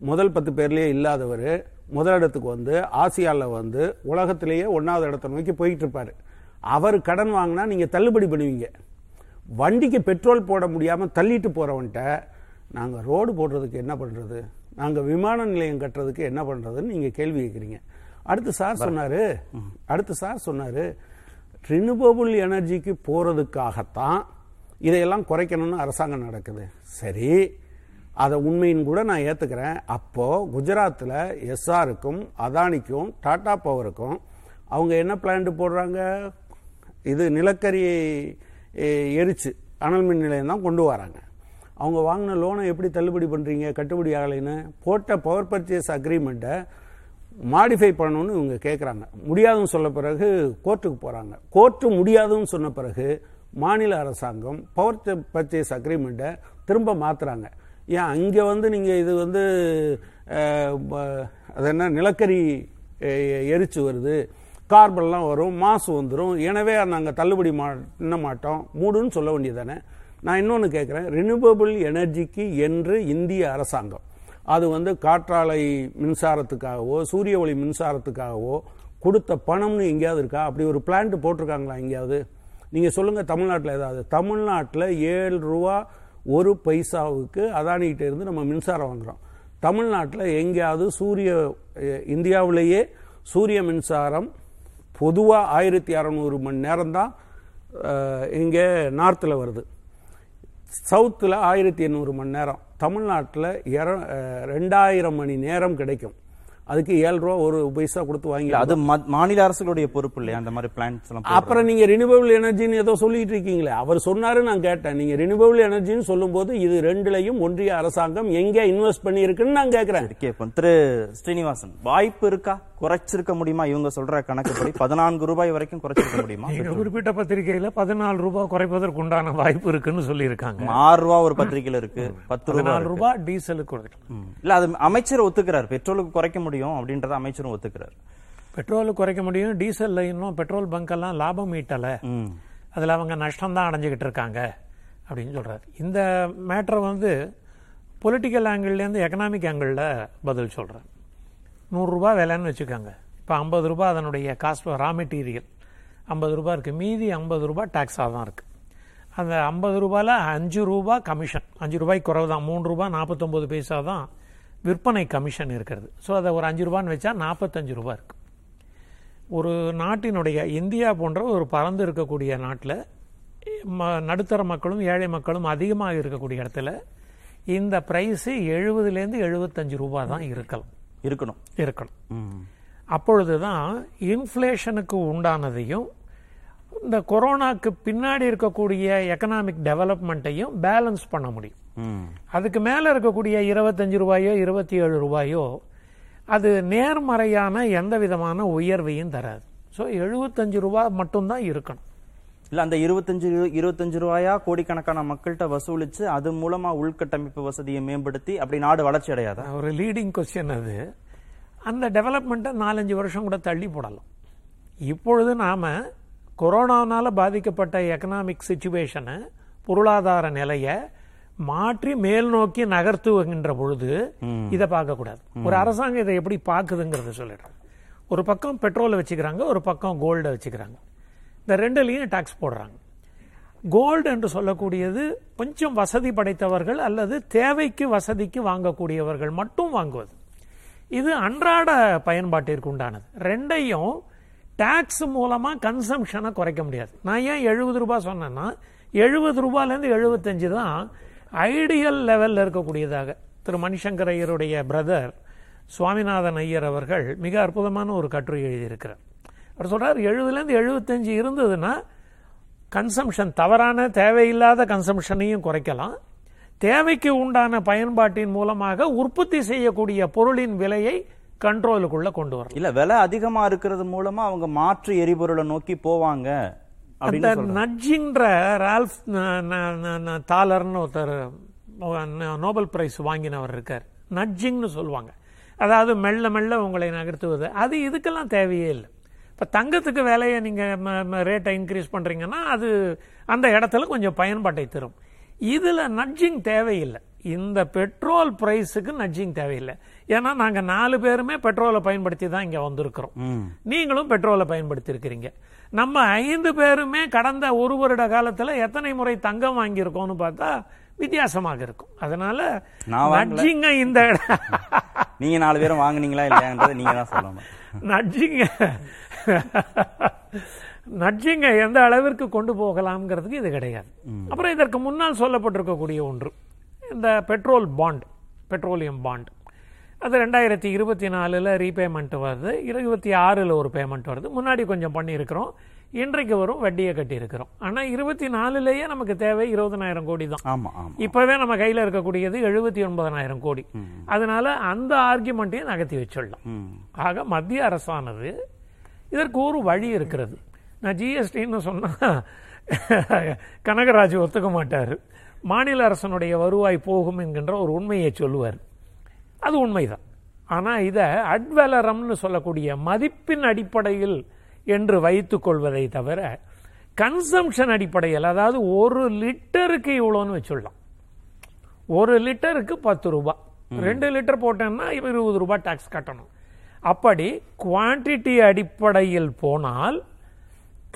முதல் பத்து பேர்லேயே இல்லாதவர் முதலிடத்துக்கு வந்து ஆசியாவில் வந்து உலகத்திலேயே ஒன்றாவது இடத்தை நோக்கி போயிட்டு இருப்பார் அவர் கடன் வாங்கினா நீங்கள் தள்ளுபடி பண்ணுவீங்க. வண்டிக்கு பெட்ரோல் போட முடியாமல் தள்ளிட்டு போகிறவன்ட்ட நாங்கள் ரோடு போடுறதுக்கு என்ன பண்ணுறது நாங்கள் விமான நிலையம் கட்டுறதுக்கு என்ன பண்ணுறதுன்னு நீங்கள் கேள்வி கேட்குறீங்க அடுத்து சார் சொன்னார் அடுத்து சார் சொன்னார் ரினுவபிள் எனர்ஜிக்கு போகிறதுக்காகத்தான் இதையெல்லாம் குறைக்கணும்னு அரசாங்கம் நடக்குது. சரி அதை உண்மையின் கூட நான் ஏற்றுக்கிறேன் அப்போது குஜராத்தில் எஸ்ஆருக்கும் அதானிக்கும் டாடா பவருக்கும் அவங்க என்ன பிளான்ட் போடுறாங்க? இது நிலக்கரி எரிச்சு அனல் மின் நிலையம் தான் கொண்டு வராங்க. அவங்க வாங்கின லோனை எப்படி தள்ளுபடி பண்ணுறீங்க கட்டுப்படி ஆகலைன்னு? போட்ட பவர் பர்ச்சேஸ் அக்ரிமெண்ட்டை மாடிஃபை பண்ணணும்னு இவங்க கேட்குறாங்க முடியாதுன்னு சொல்ல பிறகு கோர்ட்டுக்கு போகிறாங்க கோர்ட்டு முடியாதுன்னு சொன்ன பிறகு மாநில அரசாங்கம் பவர் பர்ச்சேஸ் அக்ரிமெண்ட்டை திரும்ப மாற்றுறாங்க ஏன் அங்கே வந்து நீங்கள் இது வந்து ப- அது என்ன நிலக்கரி எரிச்சு வருது. கார்பன்லாம் வரும் மாசு வந்துடும் எனவே நாங்கள் தள்ளுபடி மா பண்ண மாட்டோம். மூடுன்னு சொல்ல வேண்டியதானே நான் இன்னொன்று கேட்குறேன் ரினியூவபிள் எனர்ஜிக்கு என்று இந்திய அரசாங்கம் அது வந்து காற்றாலை மின்சாரத்துக்காகவோ சூரிய ஒளி மின்சாரத்துக்காகவோ கொடுத்த பணம்னு எங்கேயாவது இருக்கா? அப்படி ஒரு பிளான்ட் போட்டிருக்காங்களா எங்கேயாவது? நீங்கள் சொல்லுங்கள் தமிழ்நாட்டில் ஏதாவது. தமிழ்நாட்டில் ஏழு ரூபா ஒரு பைசாவுக்கு அதானிகிட்ட இருந்து நம்ம மின்சாரம் வாங்குகிறோம் தமிழ்நாட்டில் எங்கேயாவது சூரிய இந்தியாவிலேயே சூரிய மின்சாரம் பொதுவாக ஆயிரத்தி அறநூறு மணி நேரம் தான் இங்கே நார்த்தில் வருது. சவுத்தில் ஆயிரத்தி எண்ணூறு மணி நேரம். தமிழ்நாட்டில் இர ரெண்டாயிரம் மணி நேரம் கிடைக்கும். அதுக்கு ஏழு ரூபா ஒரு பைசா கொடுத்து வாங்கி அது மாநில அரசுகளுடைய பொறுப்பு இல்லையா? அந்த மாதிரி பிளான்ஸ்? அப்புறம் நீங்க ரினியூவபிள் எனர்ஜின்னு ஏதோ சொல்லிட்டு இருக்கீங்களே அவர் சொன்னாரு நான் கேட்டேன். நீங்க ரினியூவபிள் எனர்ஜின்னு சொல்லும்போது இது ரெண்டுலயும் ஒன்றிய அரசாங்கம் எங்க இன்வெஸ்ட் பண்ணியிருக்குன்னு நான் கேட்கிறேன் திரு ஸ்ரீனிவாசன் வாய்ப்பு இருக்கா? குறைச்சிருக்க முடியுமா? இவங்க சொல்ற கணக்குப்படி பதினான்கு ரூபாய் வரைக்கும் குறைச்சிருக்க முடியுமா? குறிப்பிட்ட பத்திரிகையில பதினாலு ரூபாய் குறைப்பதற்கு உண்டான வாய்ப்பு இருக்குன்னு சொல்லியிருக்காங்க. ஆறு ரூபா ஒரு பத்திரிகையில இருக்கு பத்து ரூபாய். ரூபாய் டீசலுக்கு. இல்ல அது அமைச்சர் ஒத்துக்கிறார். பெட்ரோலுக்கு குறைக்க முடியும் அப்படின்றத அமைச்சரும் ஒத்துக்கிறார். பெட்ரோலுக்கு குறைக்க முடியும் டீசல்ல இன்னும் பெட்ரோல் பங்க் எல்லாம் லாபம் ஈட்டல. அதுல அவங்க நஷ்டம் தான் அடைஞ்சுக்கிட்டு இருக்காங்க அப்படின்னு சொல்றாரு. இந்த மேட்டரை வந்து பொலிட்டிக்கல் ஆங்கிள்லேருந்து எக்கனாமிக் ஆங்கிளில் பதில் சொல்றேன் நூறுரூபா விலைன்னு வச்சுக்கோங்க. இப்போ ஐம்பது ரூபாய் அதனுடைய காஸ்ட் ரா மெட்டீரியல் ஐம்பது ரூபாய் இருக்குது மீதி ஐம்பது ரூபா டேக்ஸாக தான் இருக்குது அந்த ஐம்பது ரூபாயில் அஞ்சு ரூபா கமிஷன் அஞ்சு ரூபாய்க்கு குறைவு தான் மூணு ரூபா நாற்பத்தொம்பது பைசா தான் விற்பனை கமிஷன் இருக்கிறது. ஸோ அதை ஒரு அஞ்சு ரூபான்னு வச்சா நாற்பத்தஞ்சு ரூபாய் இருக்குது ஒரு நாட்டினுடைய இந்தியா போன்ற ஒரு பறந்து இருக்கக்கூடிய நாட்டில் ம- நடுத்தர மக்களும் ஏழை மக்களும் அதிகமாக இருக்கக்கூடிய இடத்துல இந்த ப்ரைஸு எழுபதுலேருந்து எழுபத்தஞ்சு ரூபா தான் இருக்கலாம். இருக்கணும். இருக்கணும். அப்பொழுது தான் இன்ஃப்ளேஷனுக்கு உண்டானதையும் இந்த கொரோனாக்கு பின்னாடி இருக்கக்கூடிய எக்கனாமிக் டெவலப்மெண்ட்டையும் பேலன்ஸ் பண்ண முடியும். அதுக்கு மேலே இருக்கக்கூடிய இருபத்தஞ்சு ரூபாயோ இருபத்தி ஏழு ரூபாயோ அது நேர்மறையான எந்த விதமான உயர்வையும் தராது. ஸோ எழுபத்தஞ்சு ரூபாய் மட்டும்தான் இருக்கணும். இல்ல அந்த இருபத்தஞ்சு இருபத்தஞ்சு ரூபாயா கோடிக்கணக்கான மக்கள்கிட்ட வசூலிச்சு அது மூலமா உள்கட்டமைப்பு வசதியை மேம்படுத்தி அப்படி நாடு வளர்ச்சி அடையாதா? ஒரு லீடிங் கொஸ்டின் அது. அந்த டெவலப்மெண்ட்டை நாலஞ்சு வருஷம் கூட தள்ளி போடலாம். இப்பொழுது நாம கொரோனானால பாதிக்கப்பட்ட எக்கனாமிக் சுச்சுவேஷனை பொருளாதார நிலையை மாற்றி மேல் நோக்கி நகர்த்துகின்ற பொழுது இதை பார்க்கக்கூடாது. ஒரு அரசாங்கம் இதை எப்படி பார்க்குதுங்கிறத சொல்லிடுறேன். ஒரு பக்கம் பெட்ரோலை வச்சுக்கிறாங்க ஒரு பக்கம் கோல்டை வச்சுக்கிறாங்க. இந்த ரெண்டுலேயும் டேக்ஸ் போடுறாங்க. கோல்டு என்று சொல்லக்கூடியது கொஞ்சம் வசதி படைத்தவர்கள் அல்லது தேவைக்கு வசதிக்கு வாங்கக்கூடியவர்கள் மட்டும் வாங்குவது. இது அன்றாட பயன்பாட்டிற்கு உண்டானது. ரெண்டையும் டேக்ஸ் மூலமாக கன்சம்ஷனை குறைக்க முடியாது. நான் ஏன் எழுபது ரூபாய் சொன்னேன்னா எழுபது ரூபாலேருந்து எழுபத்தஞ்சு தான் ஐடியல் லெவலில் இருக்கக்கூடியதாக. திரு மணிசங்கர் ஐயருடைய பிரதர் சுவாமிநாதன் ஐயர் அவர்கள் மிக அற்புதமான ஒரு கட்டுரை எழுதியிருக்கிறார். அவர் சொல்றார் எழுபதுலேருந்து எழுபத்தஞ்சு இருந்ததுன்னா கன்சம்ஷன் தவறான தேவையில்லாத கன்சம்ஷனையும் குறைக்கலாம். தேவைக்கு உண்டான பயன்பாட்டின் மூலமாக உற்பத்தி செய்யக்கூடிய பொருளின் விலையை கண்ட்ரோலுக்குள்ள கொண்டு வரலாம் இல்ல விலை அதிகமா இருக்கிறது மூலமா அவங்க மாற்று எரிபொருளை நோக்கி போவாங்க அந்த. நட்ஜிங்ன்ற ரால்ஃப் தாலர்னு ஒருத்தர் நோபல் பிரைஸ் வாங்கினவர் இருக்கார். நட்ஜிங்னு சொல்லுவாங்க. அதாவது மெல்ல மெல்ல உங்களை நகர்த்துவது. அது இதுக்கெல்லாம் தேவையே இல்லை. இப்போ தங்கத்துக்கு விலையை நீங்கள் ரேட்டை இன்க்ரீஸ் பண்ணுறீங்கன்னா அது அந்த இடத்துல கொஞ்சம் பயன்பாட்டை தரும். இதில் நட்ஜிங் தேவையில்லை. இந்த பெட்ரோல் பிரைஸுக்கு நட்ஜிங் தேவையில்லை. ஏன்னா நாங்கள் நாலு பேருமே பெட்ரோலை பயன்படுத்தி தான் இங்கே வந்திருக்கிறோம். நீங்களும் பெட்ரோலை பயன்படுத்தி இருக்கிறீங்க நம்ம ஐந்து பேருமே கடந்த ஒரு வருட காலத்துல எத்தனை முறை தங்கம் வாங்கியிருக்கோம்னு பார்த்தா வித்தியாசமாக இருக்கும். அதனால. நட்ஜிங்க இந்த நீங்க நாலு பேரும் வாங்குனீங்களா இல்லையான்றதை நீங்க தான் சொல்லணும் *laughs* நட்ஜிங்க *laughs* நட்ஜிங்க எந்த அளவிற்கு கொண்டு போகலாம்ங்கிறதுக்கு இது கிடையாது. அப்புறம் இதற்கு முன்னால் சொல்லப்பட்டிருக்கக்கூடிய ஒன்று இந்த பெட்ரோல் பாண்ட் பெட்ரோலியம் பாண்ட். அது ரெண்டாயிரத்தி இருபத்தி நாலில் ரீபேமெண்ட் வருது. இருபத்தி ஆறில் ஒரு பேமெண்ட் வருது. முன்னாடி கொஞ்சம் பண்ணியிருக்கிறோம். இன்றைக்கு வரும் வட்டியை கட்டியிருக்கிறோம். ஆனால் இருபத்தி நாலுலேயே நமக்கு தேவை இருபதனாயிரம் கோடி தான். இப்பவே நம்ம கையில இருக்கக்கூடியது எழுபத்தி ஒன்பதனாயிரம் கோடி. அதனால அந்த ஆர்குமெண்ட்டையும் நகர்த்தி வச்சிடலாம். ஆக மத்திய அரசானது இதற்கு ஒரு வழி இருக்கிறது. நான் ஜிஎஸ்டின்னு சொன்னா கனகராஜ் ஒத்துக்க மாட்டார். மாநில அரசனுடைய வருவாய் போகும் என்கின்ற ஒரு உண்மையை சொல்லுவார். அது உண்மைதான். ஆனா இதை அட்வலரம்னு சொல்லக்கூடிய மதிப்பின் அடிப்படையில் என்று வைத்துக் கொள்வதை தவிர கன்சம்ஷன் அடிப்படையில் அதாவது ஒரு லிட்டருக்கு இவ்வளோன்னு வச்சுடலாம். ஒரு லிட்டருக்கு பத்து ரூபாய் ரெண்டு லிட்டர் போட்டேன்னா இருபது ரூபாய் டாக்ஸ் கட்டணும். அப்படி குவான்டிட்டி அடிப்படையில் போனால்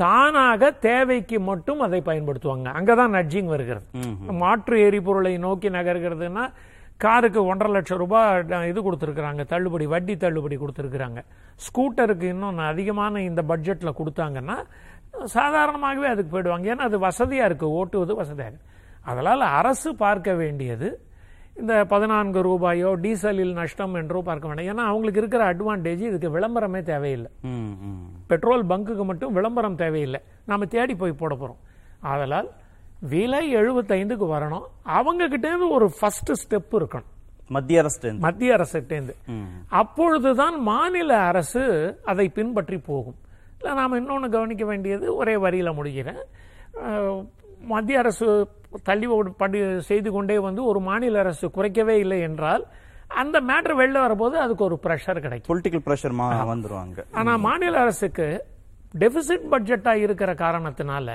தானாக தேவைக்கு மட்டும் அதை பயன்படுத்துவாங்க. அங்கதான் நட்ஜிங் வருகிறது. மாற்று எரிபொருளை நோக்கி நகர்கிறதுனா காருக்கு ஒன்றரை லட்சம் ரூபாய் இது கொடுத்துருக்குறாங்க. தள்ளுபடி வட்டி தள்ளுபடி கொடுத்துருக்குறாங்க. ஸ்கூட்டருக்கு இன்னும் அதிகமான இந்த பட்ஜெட்ல கொடுத்தாங்கன்னா சாதாரணமாகவே அதுக்கு போயிடுவாங்க. ஏன்னா அது வசதியா இருக்கு. ஓட்டுவது வசதியாக இருக்கு. அதனால அரசு பார்க்க வேண்டியது இந்த பதினான்கு ரூபாயோ டீசலில் நஷ்டம் என்றோ பார்க்க வேண்டாம். ஏன்னா அவங்களுக்கு இருக்கிற அட்வான்டேஜ் இதுக்கு விளம்பரமே தேவையில்லை. பெட்ரோல் பங்குக்கு மட்டும் விளம்பரம் தேவையில்லை. நாம தேடி போய் போட போறோம். ஆதலால் விலை எழுபத்தைந்துக்கு வரணும். அவங்க கிட்டேருந்து ஒரு ஃபர்ஸ்ட் ஸ்டெப் இருக்கணும். மத்திய அரசு மத்திய அரசுட்டேந்து அப்பொழுதுதான் மாநில அரசு அதை பின்பற்றி போகும். இல்லை நாம் இன்னொன்று கவனிக்க வேண்டியது ஒரே வரியில முடிகிறேன் மத்திய அரசு தள்ளி படி செய்து கொண்டே வந்து ஒரு மாநில அரசு குறைக்கவே இல்லை என்றால் அந்த மேட்ரு வெளில வரும்போது அதுக்கு ஒரு ப்ரெஷர் கிடைக்கும். பொலிட்டிக்கல் பிரஷர் வந்துருவாங்க ஆனா மாநில அரசுக்கு டெபிசிட் பட்ஜெட்டா இருக்கிற காரணத்தினால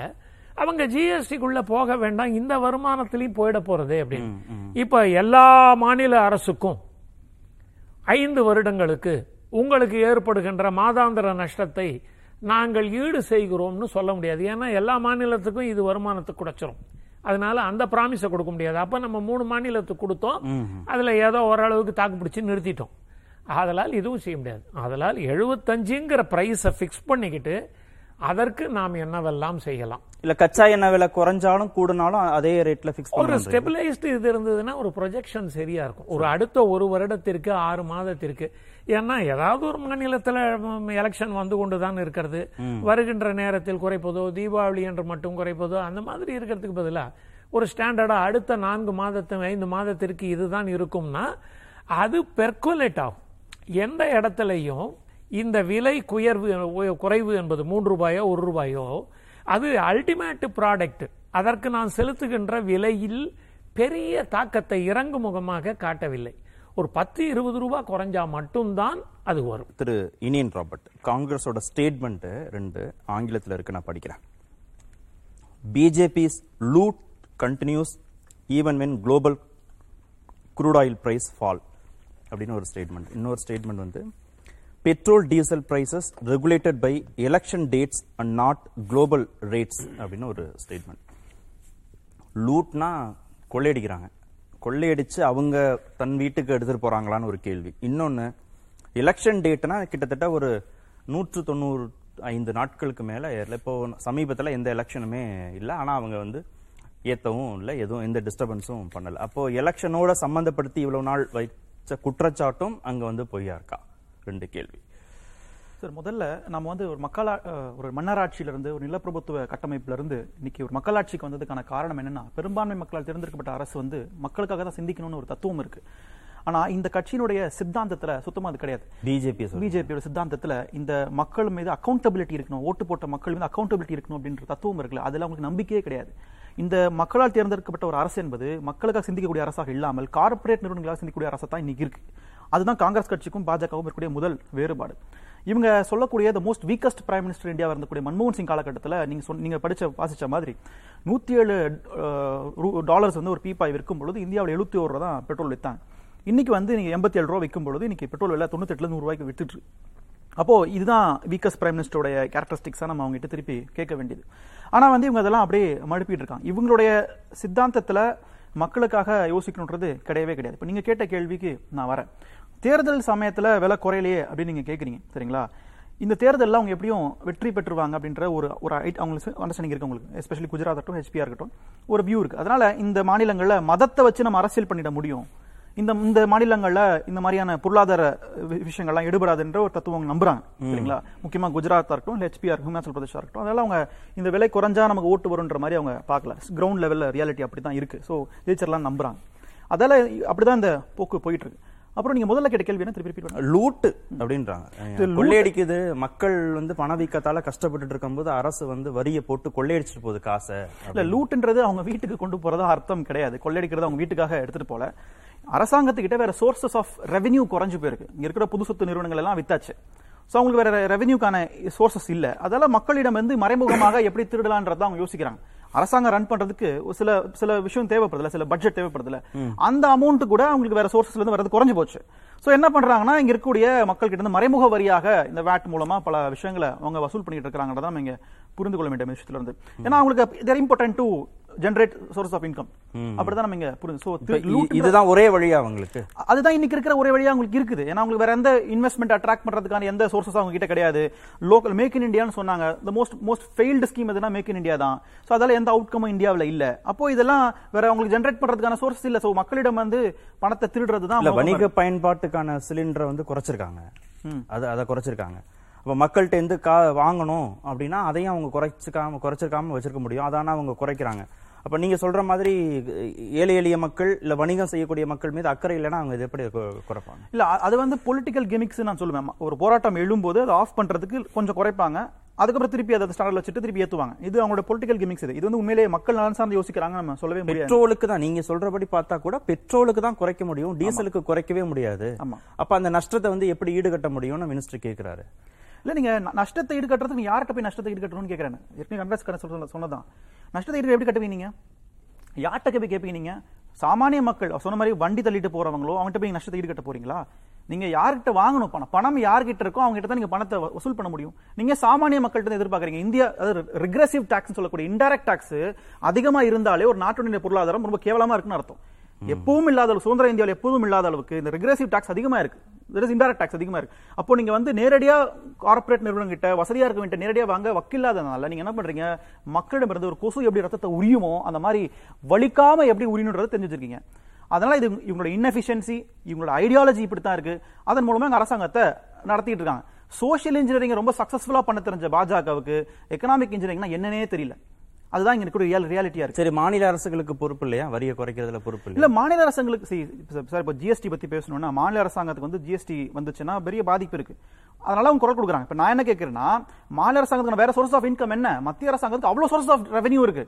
அவங்க ஜிஎஸ்டிக்குள்ள போக வேண்டாம் இந்த வருமானத்திலையும் போயிட போறது அப்படின்னு. இப்ப எல்லா மாநில அரசுக்கும் ஐந்து வருடங்களுக்கு உங்களுக்கு ஏற்படுகின்ற மாதாந்திர நஷ்டத்தை நாங்கள் ஈடு செய்கிறோம்னு சொல்ல முடியாது. ஏன்னா எல்லா மாநிலத்துக்கும் இது வருமானத்தை குறைச்சிரும் அதனால அந்த ப்ராமிஸை கொடுக்க முடியாது. அப்ப நம்ம மூணு மாநிலத்துக்கு கொடுத்தோம். அதுல ஏதோ ஓரளவுக்கு தாக்கு பிடிச்சு நிறுத்திட்டோம். ஆதலால் இதுவும் செய்ய முடியாது. ஆதலால் எழுபத்தஞ்சுங்கிற பிரைஸை ஃபிக்ஸ் பண்ணிக்கிட்டு அதற்கு நாம் என்னவெல்லாம் செய்யலாம்? இல்ல கச்சா எண்ணெய் விலை குறைஞ்சாலும் கூடுனாலும் அதே ரேட்ல ஃபிக்ஸ் ஒரு ஸ்டெபிலைஸ்டு இது இருந்ததுன்னா ஒரு ப்ரொஜெக்ஷன் சரியா இருக்கும். ஒரு அடுத்த ஒரு வருடத்திற்கு ஆறு மாதத்திற்கு ஏன்னா ஏதாவது ஒரு மாநிலத்துல எலெக்ஷன் வந்து கொண்டு தான் இருக்கிறது வருகின்ற நேரத்தில் குறைப்பதோ தீபாவளி என்று மட்டும் குறைப்பதோ அந்த மாதிரி இருக்கிறதுக்கு பதிலா ஒரு ஸ்டாண்டர்டா அடுத்த நான்கு மாதத்து ஐந்து மாதத்திற்கு இதுதான் இருக்கும்னா அது பெர்குலேட் ஆகும். எந்த இடத்துலையும் இந்த விலை குயர்வு குறைவு என்பது மூன்று ரூபாயோ ஒரு ரூபாயோ அது அல்டிமேட் ப்ராடக்ட் அதற்கு நான் செலுத்துகின்ற விலையில் பெரிய தாக்கத்தை இறங்கு முகமாக காட்டவில்லை. ஒரு பத்து இருபது ரூபா குறைஞ்சா மட்டும்தான் அது வரும். திரு இனியன் ராபர்ட் காங்கிரஸோட ஸ்டேட்மெண்ட் ரெண்டு ஆங்கிலத்தில் இருக்கு நான் படிக்கிறேன். BJP's loot continues even when global crude oil price fall அப்படின்னு ஒரு ஸ்டேட்மெண்ட் இன்னொரு ஸ்டேட்மெண்ட் வந்து petrol diesel prices regulated by election dates and not global rates அப்படின்னு ஒரு ஸ்டேட்மெண்ட் லூட்னா கொள்ளையடிக்கிறாங்க. கொள்ளையடிச்சு அவங்க தன் வீட்டுக்கு எடுத்துட்டு போறாங்களான்னு ஒரு கேள்வி. இன்னொன்னு எலெக்ஷன் டேட்னா கிட்டத்தட்ட ஒரு நூற்று தொண்ணூறு ஐந்து நாட்களுக்கு மேல ஏறல. இப்போ சமீபத்தில் எந்த எலெக்ஷனுமே இல்லை. ஆனா அவங்க வந்து ஏத்தவும் இல்லை எதுவும் எந்த டிஸ்டர்பன்ஸும் பண்ணல. அப்போ எலெக்ஷனோட சம்பந்தப்படுத்தி இவ்வளவு நாள் வைச்ச குற்றச்சாட்டும் அங்க வந்து பொய்யா இருக்கா? ரெண்டு கேள்வி. சார் முதல்ல நம்ம வந்து ஒரு மக்களா ஒரு மன்னராட்சியில இருந்து ஒரு நிலப்பிரபுத்துவ கட்டமைப்புல இருந்து இன்னைக்கு ஒரு மக்களாட்சிக்கு வந்ததுக்கான காரணம் என்னன்னா பெரும்பான்மை மக்களால் தேர்ந்தெடுக்கப்பட்ட அரசு வந்து மக்களுக்காக தான் சிந்திக்கணும்னு ஒரு தத்துவம் இருக்கு. ஆனா இந்த கட்சியினுடைய சித்தாந்தத்துல சுத்தமா அது கிடையாது. பிஜேபி பிஜேபியோட சித்தாந்தத்துல இந்த மக்கள் மீது அக்கௌண்டபிலிட்டி இருக்கணும் ஓட்டு போட்ட மக்கள் மீது அக்கௌண்டபிலிட்டி இருக்கணும் அப்படின்ற தத்துவம் இருக்குல்ல அதுல அவங்களுக்கு நம்பிக்கையே கிடையாது. இந்த மக்களால் தேர்ந்தெடுக்கப்பட்ட ஒரு அரசு என்பது மக்களுக்காக சிந்திக்கக்கூடிய அரசாக இல்லாமல் கார்ப்பரேட் நிறுவனங்களாக சிந்திக்கக்கூடிய அரசா தான் இன்னைக்கு இருக்கு. அதுதான் காங்கிரஸ் கட்சிக்கும் பாஜகவும் இருக்கக்கூடிய முதல் வேறுபாடு. இவங்க சொல்லக்கூடிய the most weakest prime minister India இருந்தக்கூடிய மன்மோகன் சிங் காலகட்டத்தில் நீங்க நீங்கள் நீங்க படிச்ச வாசிச்ச மாதிரி நூத்தி ஏழு டாலர்ஸ் வந்து ஒரு பீப்பாய் விற்கும் பொழுது இந்தியாவில் எழுபத்தி ஒரு ரூபா தான் பெட்ரோல் விற்றாங்க இன்னைக்கு வந்து நீங்க எண்பத்தி ஏழு ரூபா விற்கும் பொழுது இன்னைக்கு பெட்ரோல் விலை தொண்ணூத்தெட்டுல நூறு ரூபாய்க்கு வித்துட்டு அப்போ இதுதான் வீக்கஸ்ட் பிரைம் மினிஸ்டருடைய கேரக்டரிஸ்டிக்ஸா நம்ம அவங்க கிட்ட திருப்பி கேட்க வேண்டியது. ஆனா வந்து இவங்க அதெல்லாம் அப்படியே மழுப்பிட்டு இருக்காங்க. இவங்களுடைய சித்தாந்தத்துல மக்களுக்காக யோசிக்கணுன்றது கிடையவே கிடையாது. இப்ப நீங்க கேட்ட கேள்விக்கு நான் வரேன். தேர்தல் சமயத்துல விலை குறையலையே அப்படின்னு நீங்க கேக்குறீங்க சரிங்களா? இந்த தேர்தலில் அவங்க எப்படியும் வெற்றி பெற்றுவாங்க அப்படின்ற ஒரு ஒரு ஐ- அவங்களுக்கு அண்டர்ஸ்டாண்டிங் இருக்கு உங்களுக்கு எஸ்பெஷலி குஜராத் இருக்கட்டும் ஹெச்பியா இருக்கட்டும் ஒரு வியூ இருக்கு. அதனால இந்த மாநிலங்கள்ல மதத்தை வச்சு நம்ம அரசியல் பண்ணிட முடியும். இந்த இந்த மாநிலங்கள்ல இந்த மாதிரியான பொருளாதார விஷயங்கள்லாம் எடுபடாதுன்ற ஒரு தத்துவம் நம்புறாங்க சரிங்களா? முக்கியமா குஜராத்தா இருக்கட்டும் ஹெச்பிஆர் ஹிமாச்சல் பிரதேஷா இருக்கட்டும் அதனால அவங்க இந்த விலை குறைஞ்சா நமக்கு ஓட்டு வரும்ன்ற மாதிரி அவங்க பார்க்கல. கிரவுண்ட் லெவல்ல ரியாலிட்டி அப்படி தான் இருக்கு. ஸோ ஜெயிச்சிடலாம் நம்புறாங்க. அதால அப்படிதான் இந்த போக்கு போயிட்டு இருக்கு. அப்புறம் நீங்க முதல்ல கேட்ட கேள்வி என்ன திருப்பி repeat பண்ணுங்க. லூட்டு அப்படின்றாங்க. கொள்ளையடிக்குது. மக்கள் வந்து பணவீக்கத்தால கஷ்டப்பட்டுட்டு இருக்கும்போது அரசு வந்து வரியை போட்டு கொள்ளையடிச்சிட்டு போகுது காசை இல்ல லூட்ன்றது அவங்க வீட்டுக்கு கொண்டு போறதா அர்த்தம் கிடையாது. கொள்ளையடிக்கிறது அவங்க வீட்டுக்காக எடுத்துட்டு போல. அரசாங்கத்துக்கிட்ட வேற சோர்சஸ் ஆஃப் ரெவென்யூ குறைஞ்சு போயிருக்கு. இங்க இருக்கிற புது சொத்து நிறுவனங்கள் எல்லாம் வித்தாச்சு. சோ அவங்களுக்கு வேற ரெவென்யூக்கான சோர்சஸ் இல்ல. அதால மக்களிடம் வந்து மறைமுகமாக எப்படி திருடலான்றத அவங்க யோசிக்கிறாங்க. அரசாங்கம் ரன் பண்றதுக்கு ஒரு சில சில விஷயம் தேவைப்படுதுல சில பட்ஜெட் தேவைப்படுதுல அந்த அமௌண்ட் கூட அவங்களுக்கு வேற சோர்சஸ்ல இருந்து வரது குறைஞ்சு போச்சு. சோ என்ன பண்றாங்கன்னா இங்க இருக்கக்கூடிய மக்கள் கிட்ட இருந்து மறைமுக வரியாக இந்த வேட் மூலமா பல விஷயங்களை அவங்க வசூல் பண்ணிட்டு இருக்காங்கன்றத நம்ம இங்க புரிந்து கொள்ள வேண்டிய விஷயத்துல இருந்து. ஏன்னா அவங்களுக்கு their important to generate source of income அப்படிதான் நம்ம இங்க புரிஞ்சு இதுதான் ஒரே வழியா அவங்களுக்கு? அதுதான் இன்னைக்கு இருக்கிற ஒரே வழியா உங்களுக்கு இருக்குது. ஏன்னா உங்களுக்கு வேற எந்த இன்வெஸ்ட்மெண்ட் அட்ராக்ட் பண்றதுக்கான எந்த சோர்சஸ் அவங்க கிட்ட கிடையாது. லோக்கல் மேக் இன் இந்தியான்னு சொன்னாங்க. The most most failed scheme எதுனா மேக் இன் இந்தியா தான். ஸோ அதால எந்த அவுட்கமும் இந்தியாவில் இல்ல. அப்போ இதெல்லாம் வேற அவங்களுக்கு ஜென்ரேட் பண்றதுக்கான சோர்ஸ் இல்ல. ஸோ மக்களிடம் வந்து பணத்தை திருடுறது தான் வணிக பயன்பாட்டுக்கான சிலிண்டரை வந்து குறைச்சிருக்காங்க. அது அதை குறைச்சிருக்காங்க. அப்ப மக்கள்கிட்ட இருந்து கா வாங்கணும் அப்படின்னா அதையும் அவங்க குறைச்சிக்காம குறைச்சிருக்காம வச்சிருக்க முடியும். அதான அவங்க குறைக்கிறாங்க. அப்ப நீங்க சொல்ற மாதிரி ஏழை எளிய மக்கள் இல்ல வணிகம் செய்யக்கூடிய மக்கள் மீது அக்கறை இல்லைன்னா அவங்க இது எப்படி குறைப்பாங்க? இல்ல அது வந்து பொலிட்டிக்கல் கிமிக்ஸ் நான் சொல்லுவேன். ஒரு போராட்டம் எழும்போது அதை ஆஃப் பண்றதுக்கு கொஞ்சம் குறைப்பாங்க. அதுக்கப்புறம் திருப்பி அதை ஸ்டாண்டர்ட் வச்சுட்டு திருப்பி ஏத்துவாங்க. இது அவங்களோட பொலிட்டிக்கல் கிமிக்ஸ் இது. இது வந்து உண்மையிலேயே மக்கள் நலன் சார்ந்து யோசிக்கிறாங்க நம்ம சொல்லவே முடியாது. பெட்ரோலுக்கு தான் நீங்க சொல்றபடி பார்த்தா கூட பெட்ரோலுக்கு தான் குறைக்க முடியும். டீசலுக்கு குறைக்கவே முடியாது. ஆமா. அப்ப அந்த நஷ்டத்தை வந்து எப்படி ஈடுகட்ட முடியும்னு மினிஸ்டர் கேக்குறாரு. இல்ல நீங்க நஷ்டத்தை ஈடுகட்டுறதுக்கு நீங்கள் யார்கிட்ட போய் நஷ்டத்தை ஈடுகட்டணும்னு கேக்குறேன் ஏற்கனவே கன்வெஸ்ட் கடன் சொல்ல சொன்னதான் நஷ்டத்தை ஈடு எப்படி கட்டுவீங்க நீங்க? யார்கிட்ட போய் கேட்பீங்க நீங்க? சாமானிய மக்கள் சொன்ன மாதிரி வண்டி தள்ளிட்டு போறவங்களோ அவங்ககிட்ட போய் நஷ்டத்தை ஈடுகட்ட போறீங்களா? நீங்க யார்கிட்ட வாங்கணும் பணம்? பணம் யார்கிட்ட இருக்கோ அவங்ககிட்ட தான் நீங்க பணத்தை வசூல் பண்ண முடியும். நீங்க சாமானிய மக்கள்கிட்ட தான் எதிர்பார்க்கறீங்க. இந்தியா அதாவது ரிக்ரெசிவ் டாக்ஸ் சொல்லக்கூடிய இன்டெரக்ட் டாக்ஸ் அதிகமா இருந்தாலே ஒரு நாட்டுடைய பொருளாதாரம் ரொம்ப கேவலமா இருக்குன்னு அர்த்தம். எப்பவும் இல்லாத அளவு சுதந்திர இந்தியாவில் எப்போதும் இல்லாத அளவுக்கு இந்த ரிக்ரெசிவ் டாக்ஸ் அதிகமா இருக்கு. இன்டைரக்ட் டாக்ஸ் அதிகமா இருக்கு. அப்போ நீங்க வந்து நேரடியா கார்ப்பரேட் நிறுவனங்கிட்ட வசதியாக வசதியா இருக்க வேண்டிய நேரடியா வாங்க வக்கில்லாதனால நீங்க என்ன பண்றீங்க? மக்களிடமிருந்து ஒரு கொசு எப்படி ரத்தத்தை உரியுமோ அந்த மாதிரி வலிக்காம எப்படி உரியணுன்றதை தெரிஞ்சு வச்சிருக்கீங்க. அதனால இது இவங்களோட இன்எஃபிஷியன்சி இவங்களோட ஐடியாலஜி இப்படி தான் இருக்கு. அதன் மூலமா அரசாங்கத்தை நடத்திட்டு இருக்காங்க. சோஷியல் இன்ஜினியரிங் ரொம்ப சக்சஸ்ஃபுல்லா பண்ண தெரிஞ்ச பாஜகவுக்கு எக்கனாமிக் இன்ஜினியரிங்னா என்னன்னே தெரியல. அதுதான் இங்க இருக்கிற ரியாலிட்டியா இருக்கு. சரி மாநில அரசுகளுக்கு பொறுப்பு இல்லையா? வரியை குறைக்கிறதுல பொறுப்பு இல்ல மாநில அரசாங்களுக்கு சார் இப்போ ஜிஎஸ்டி பத்தி பேசணும்னா மாநில அரசாங்கத்துக்கு வந்து ஜிஎஸ்டி வந்துச்சுன்னா பெரிய பாதிப்பு இருக்கு. அதனால அவங்க குரல் கொடுக்குறாங்க. இப்ப நான் என்ன கேட்கிறேன்னா மாநில அரசாங்கத்துக்கு வேற சோர்ஸ் ஆஃப் இன்கம் என்ன? மத்திய அரசாங்கத்துக்கு அவ்வளவு சோர்ஸ் ஆஃப் ரெவென்யூ இருக்கு.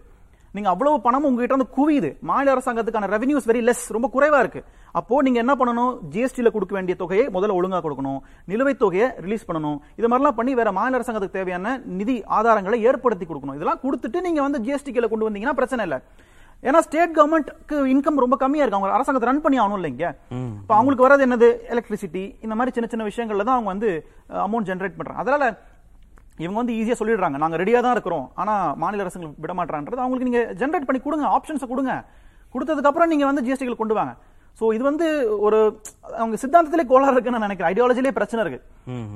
நீங்க அவ்வளவு பணம் உங்ககிட்ட வந்து குவியுது. மாநில அரசாங்கத்துக்கான ரெவென்யூஸ் வெரி லெஸ் ரொம்ப குறைவா இருக்கு. அப்போ நீங்க என்ன பண்ணணும்? ஜிஎஸ்டில கொடுக்க வேண்டிய தொகையை முதல்ல ஒழுங்கா கொடுக்கணும். நிலுவைத் தொகையை ரிலீஸ் பண்ணணும். இது மாதிரிலாம் பண்ணி வேற மாநில அரசாங்கத்துக்கு தேவையான நிதி ஆதாரங்களை ஏற்படுத்தி கொடுக்கணும். இதெல்லாம் கொடுத்துட்டு நீங்க வந்து ஜிஎஸ்டி கீழ கொண்டு வந்தீங்கன்னா பிரச்சனை இல்லை. ஏன்னா ஸ்டேட் கவர்மெண்ட்க்கு இன்கம் ரொம்ப கம்மியா இருக்கு. அவங்க அரசாங்கத்தை ரன் பண்ணி ஆகணும் இல்லைங்க இப்ப அவங்களுக்கு வர்றது என்னது? எலக்ட்ரிசிட்டி இந்த மாதிரி சின்ன சின்ன விஷயங்கள்ல தான் அவங்க வந்து அமௌண்ட் ஜெனரேட் பண்றாங்க. அதனால இவங்க வந்து ஈஸியா சொல்லிடுறாங்க. நாங்க ரெடியா தான் இருக்கிறோம். ஆனா மாநில அரசுகள் விட மாட்டான்றது அவங்களுக்கு நீங்க ஜெனரேட் பண்ணி கொடுங்க. ஆப்ஷன்ஸ் கொடுங்க. கொடுத்ததுக்கு அப்புறம் நீங்க வந்து ஜிஎஸ்டிகள் கொண்டு வாங்க. சோ இது வந்து ஒரு அவங்க சித்தாந்தத்திலே கோளாறு இருக்குன்னு நான் நினைக்கிறேன். ஐடியாலஜிலே பிரச்சனை இருக்கு.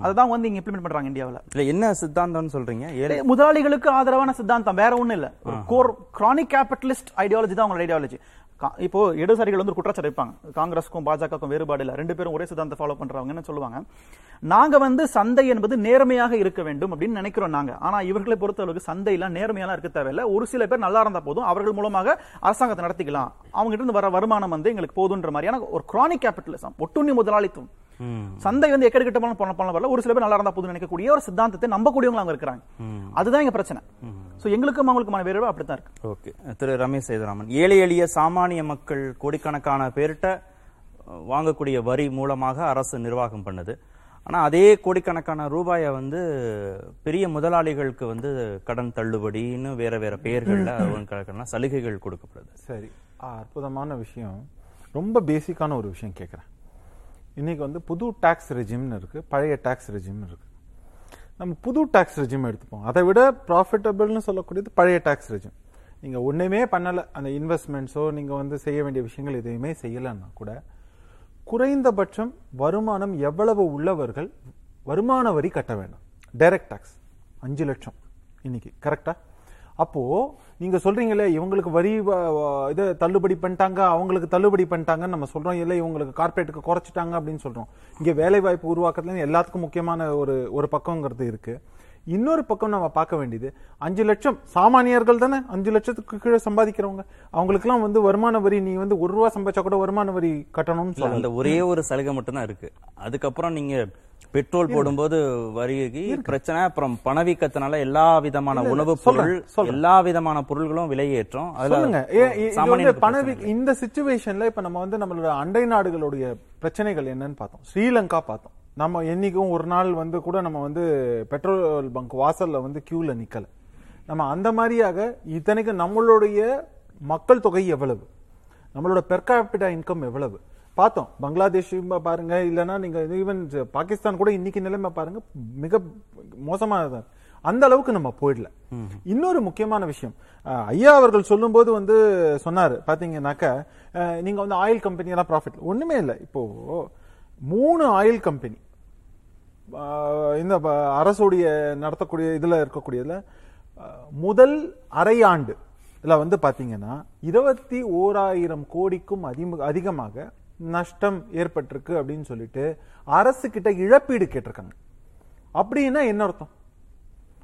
அதுதான் வந்து இங்க இம்ப்ளிமெண்ட் பண்றாங்க இந்தியாவுல. இல்ல என்ன சித்தாந்தம்னு சொல்றீங்க? முதலாளிகளுக்கு ஆதரவான சித்தாந்தம். வேற ஒண்ணும் இல்ல. கோர் கிரானிக் கேபிட்டலிஸ்ட் ஐடியாலஜி தான் அவங்களோட ஐடியாலஜி இப்போ இடதுசாரிகள் வந்து குற்றச்சாட்டு வைப்பாங்க. காங்கிரஸ்க்கும் பாஜகவுக்கும் வேறுபாடு இல்ல. ரெண்டு பேரும் ஒரே சித்தாந்தத்தை ஃபாலோ பண்றவங்க என்ன சொல்லுவாங்க. நாங்க வந்து சந்தை என்பது நேர்மையாக இருக்க வேண்டும் அப்படின்னு நினைக்கிறோம் நாங்க. ஆனா இவர்களை பொறுத்தளவுக்கு சந்தையெல்லாம் நேர்மையெல்லாம் இருக்க தேவையில்ல. ஒரு சில பேர் நல்லா இருந்தா போதும். அவர்கள் மூலமாக அரசாங்கத்தை நடத்திக்கலாம். அவங்க கிட்ட இருந்து வர வருமானம் வந்து எங்களுக்கு போதுன்ற மாதிரியான ஒரு கிரானிக் கேபிட்டலிசம் ஒட்டுண்ணி முதலாளித்துவம். சந்தை வந்து எக்கெடுக்கிட்ட பண்ண பண்ண வரல. ஒரு சில பேர் நல்லா இருந்தா போதும் நினைக்கக்கூடிய ஒரு சித்தாந்தத்தை நம்பக்கூடியவங்க அவங்க இருக்கிறாங்க. அதுதான் எங்க பிரச்சனை. சோ எங்களுக்கும் அவங்களுக்குமான வேறுபாடு அப்படித்தான் இருக்கு. ஓகே திரு ரமேஷ் சேதுராமன் ஏழை எளிய சாமானிய மக்கள் கோடிக்கணக்கான பேர்கிட்ட வாங்கக்கூடிய வரி மூலமாக அரசு நிர்வாகம் பண்ணுது. ஆனா அதே கோடிக்கணக்கான ரூபாயை வந்து பெரிய முதலாளிகளுக்கு வந்து கடன் தள்ளுபடின்னு வேற வேற பெயர்கள்ல சலுகைகள் கொடுக்கப்படுது. சரி. ஆ, அற்புதமான விஷயம். ரொம்ப பேசிக்கான ஒரு விஷயம் கேட்குறேன் இன்னைக்கு வந்து புது டாக்ஸ் ரெஜிம்னு இருக்கு பழைய டாக்ஸ் ரெஜிம்னு இருக்கு. நம்ம புது டாக்ஸ் ரெஜிம் எடுத்துப்போம். அதை விட ப்ராஃபிட்டபிள்னு சொல்லக்கூடியது பழைய டாக்ஸ் ரெஜிம் நீங்கள் ஒன்றுமே பண்ணலை. அந்த இன்வெஸ்ட்மெண்ட்ஸோ நீங்கள் வந்து செய்ய வேண்டிய விஷயங்கள் எதுவுமே செய்யலைன்னா கூட குறைந்தபட்சம் வருமானம் எவ்வளவு உள்ளவர்கள் வருமான வரி கட்ட வேண்டும். டைரக்ட் டாக்ஸ் அஞ்சு லட்சம். இன்னைக்கு. கரெக்டா அப்போது நீங்க சொல்றீங்களே இவங்களுக்கு வரி இது இதை தள்ளுபடி பண்ணிட்டாங்க அவங்களுக்கு தள்ளுபடி பண்ணிட்டாங்கன்னு நம்ம சொல்றோம். இல்லை இவங்களுக்கு கார்பரேட்டுக்கு குறைச்சிட்டாங்க அப்படின்னு சொல்றோம். இங்க வேலை வாய்ப்பு உருவாக்குறதுல எல்லாத்துக்கும் முக்கியமான ஒரு ஒரு பக்கங்கிறது இருக்கு. இன்னொரு பக்கம் நம்ம பார்க்க வேண்டியது அஞ்சு லட்சம் சாமானியர்கள் தானே? அஞ்சு லட்சத்துக்கு கீழே சம்பாதிக்கிறவங்க. அவங்களுக்குலாம் வந்து வருமான வரி நீ வந்து ஒரு ரூபா சம்பாதிச்சா கூட வருமான வரி கட்டணும்னு சொல்லல அந்த ஒரே ஒரு சலுகை மட்டும்தான் இருக்கு. அதுக்கப்புறம் நீங்க பெட்ரோல் போடும்போது வரிக்கு பிரச்சனை அப்புறம் பணவீக்கத்தினால எல்லா விதமான சொல்றேன், பொருள். எல்லா விதமான பொருள்களும் விலையேற்றம். சொல்லுங்க. ஏ, இ- இது வந்து சாமானியருக்கு பணவி பிரச்சனை இல்லை. இந்த சிச்சுவேஷன்ல இப்ப நம்ம வந்து நம்மளோட அண்டை நாடுகளுடைய பிரச்சனைகள் என்னன்னு பார்த்தோம். ஸ்ரீலங்கா பார்த்தோம். நம்ம என்றைக்கும் ஒரு நாள் வந்து கூட நம்ம வந்து பெட்ரோல் பங்க் வாசலில் வந்து க்யூவில் நிற்கலை நம்ம அந்த மாதிரியாக இத்தனைக்கு நம்மளுடைய மக்கள் தொகை எவ்வளவு? நம்மளோட பெர்காபிட்டா இன்கம் எவ்வளவு? பார்த்தோம். பங்களாதேஷ் பாருங்க இல்லைன்னா நீங்கள் ஈவன் பாகிஸ்தான் கூட இன்னைக்கு நிலைமை பாருங்க மிக மோசமானது. அந்த அளவுக்கு நம்ம போயிடல. இன்னொரு முக்கியமான விஷயம். ஐயா அவர்கள் சொல்லும்போது வந்து சொன்னார் பாத்தீங்கன்னாக்க நீங்கள் வந்து ஆயில் கம்பெனியெல்லாம் ப்ராஃபிட் ஒன்றுமே இல்லை. இப்போ மூணு ஆயில் கம்பெனி இந்த அரசுடைய நடத்தக்கூடிய இதுல இருக்கக்கூடியதுல முதல் அரையாண்டு இதுல வந்து பாத்தீங்கன்னா இருபத்தி ஓராயிரம் கோடிக்கும் அதிக- அதிகமாக நஷ்டம் ஏற்பட்டிருக்கு அப்படின்னு சொல்லிட்டு அரசு கிட்ட இழப்பீடு கேட்டிருக்காங்க. அப்படின்னா என்ன அர்த்தம்?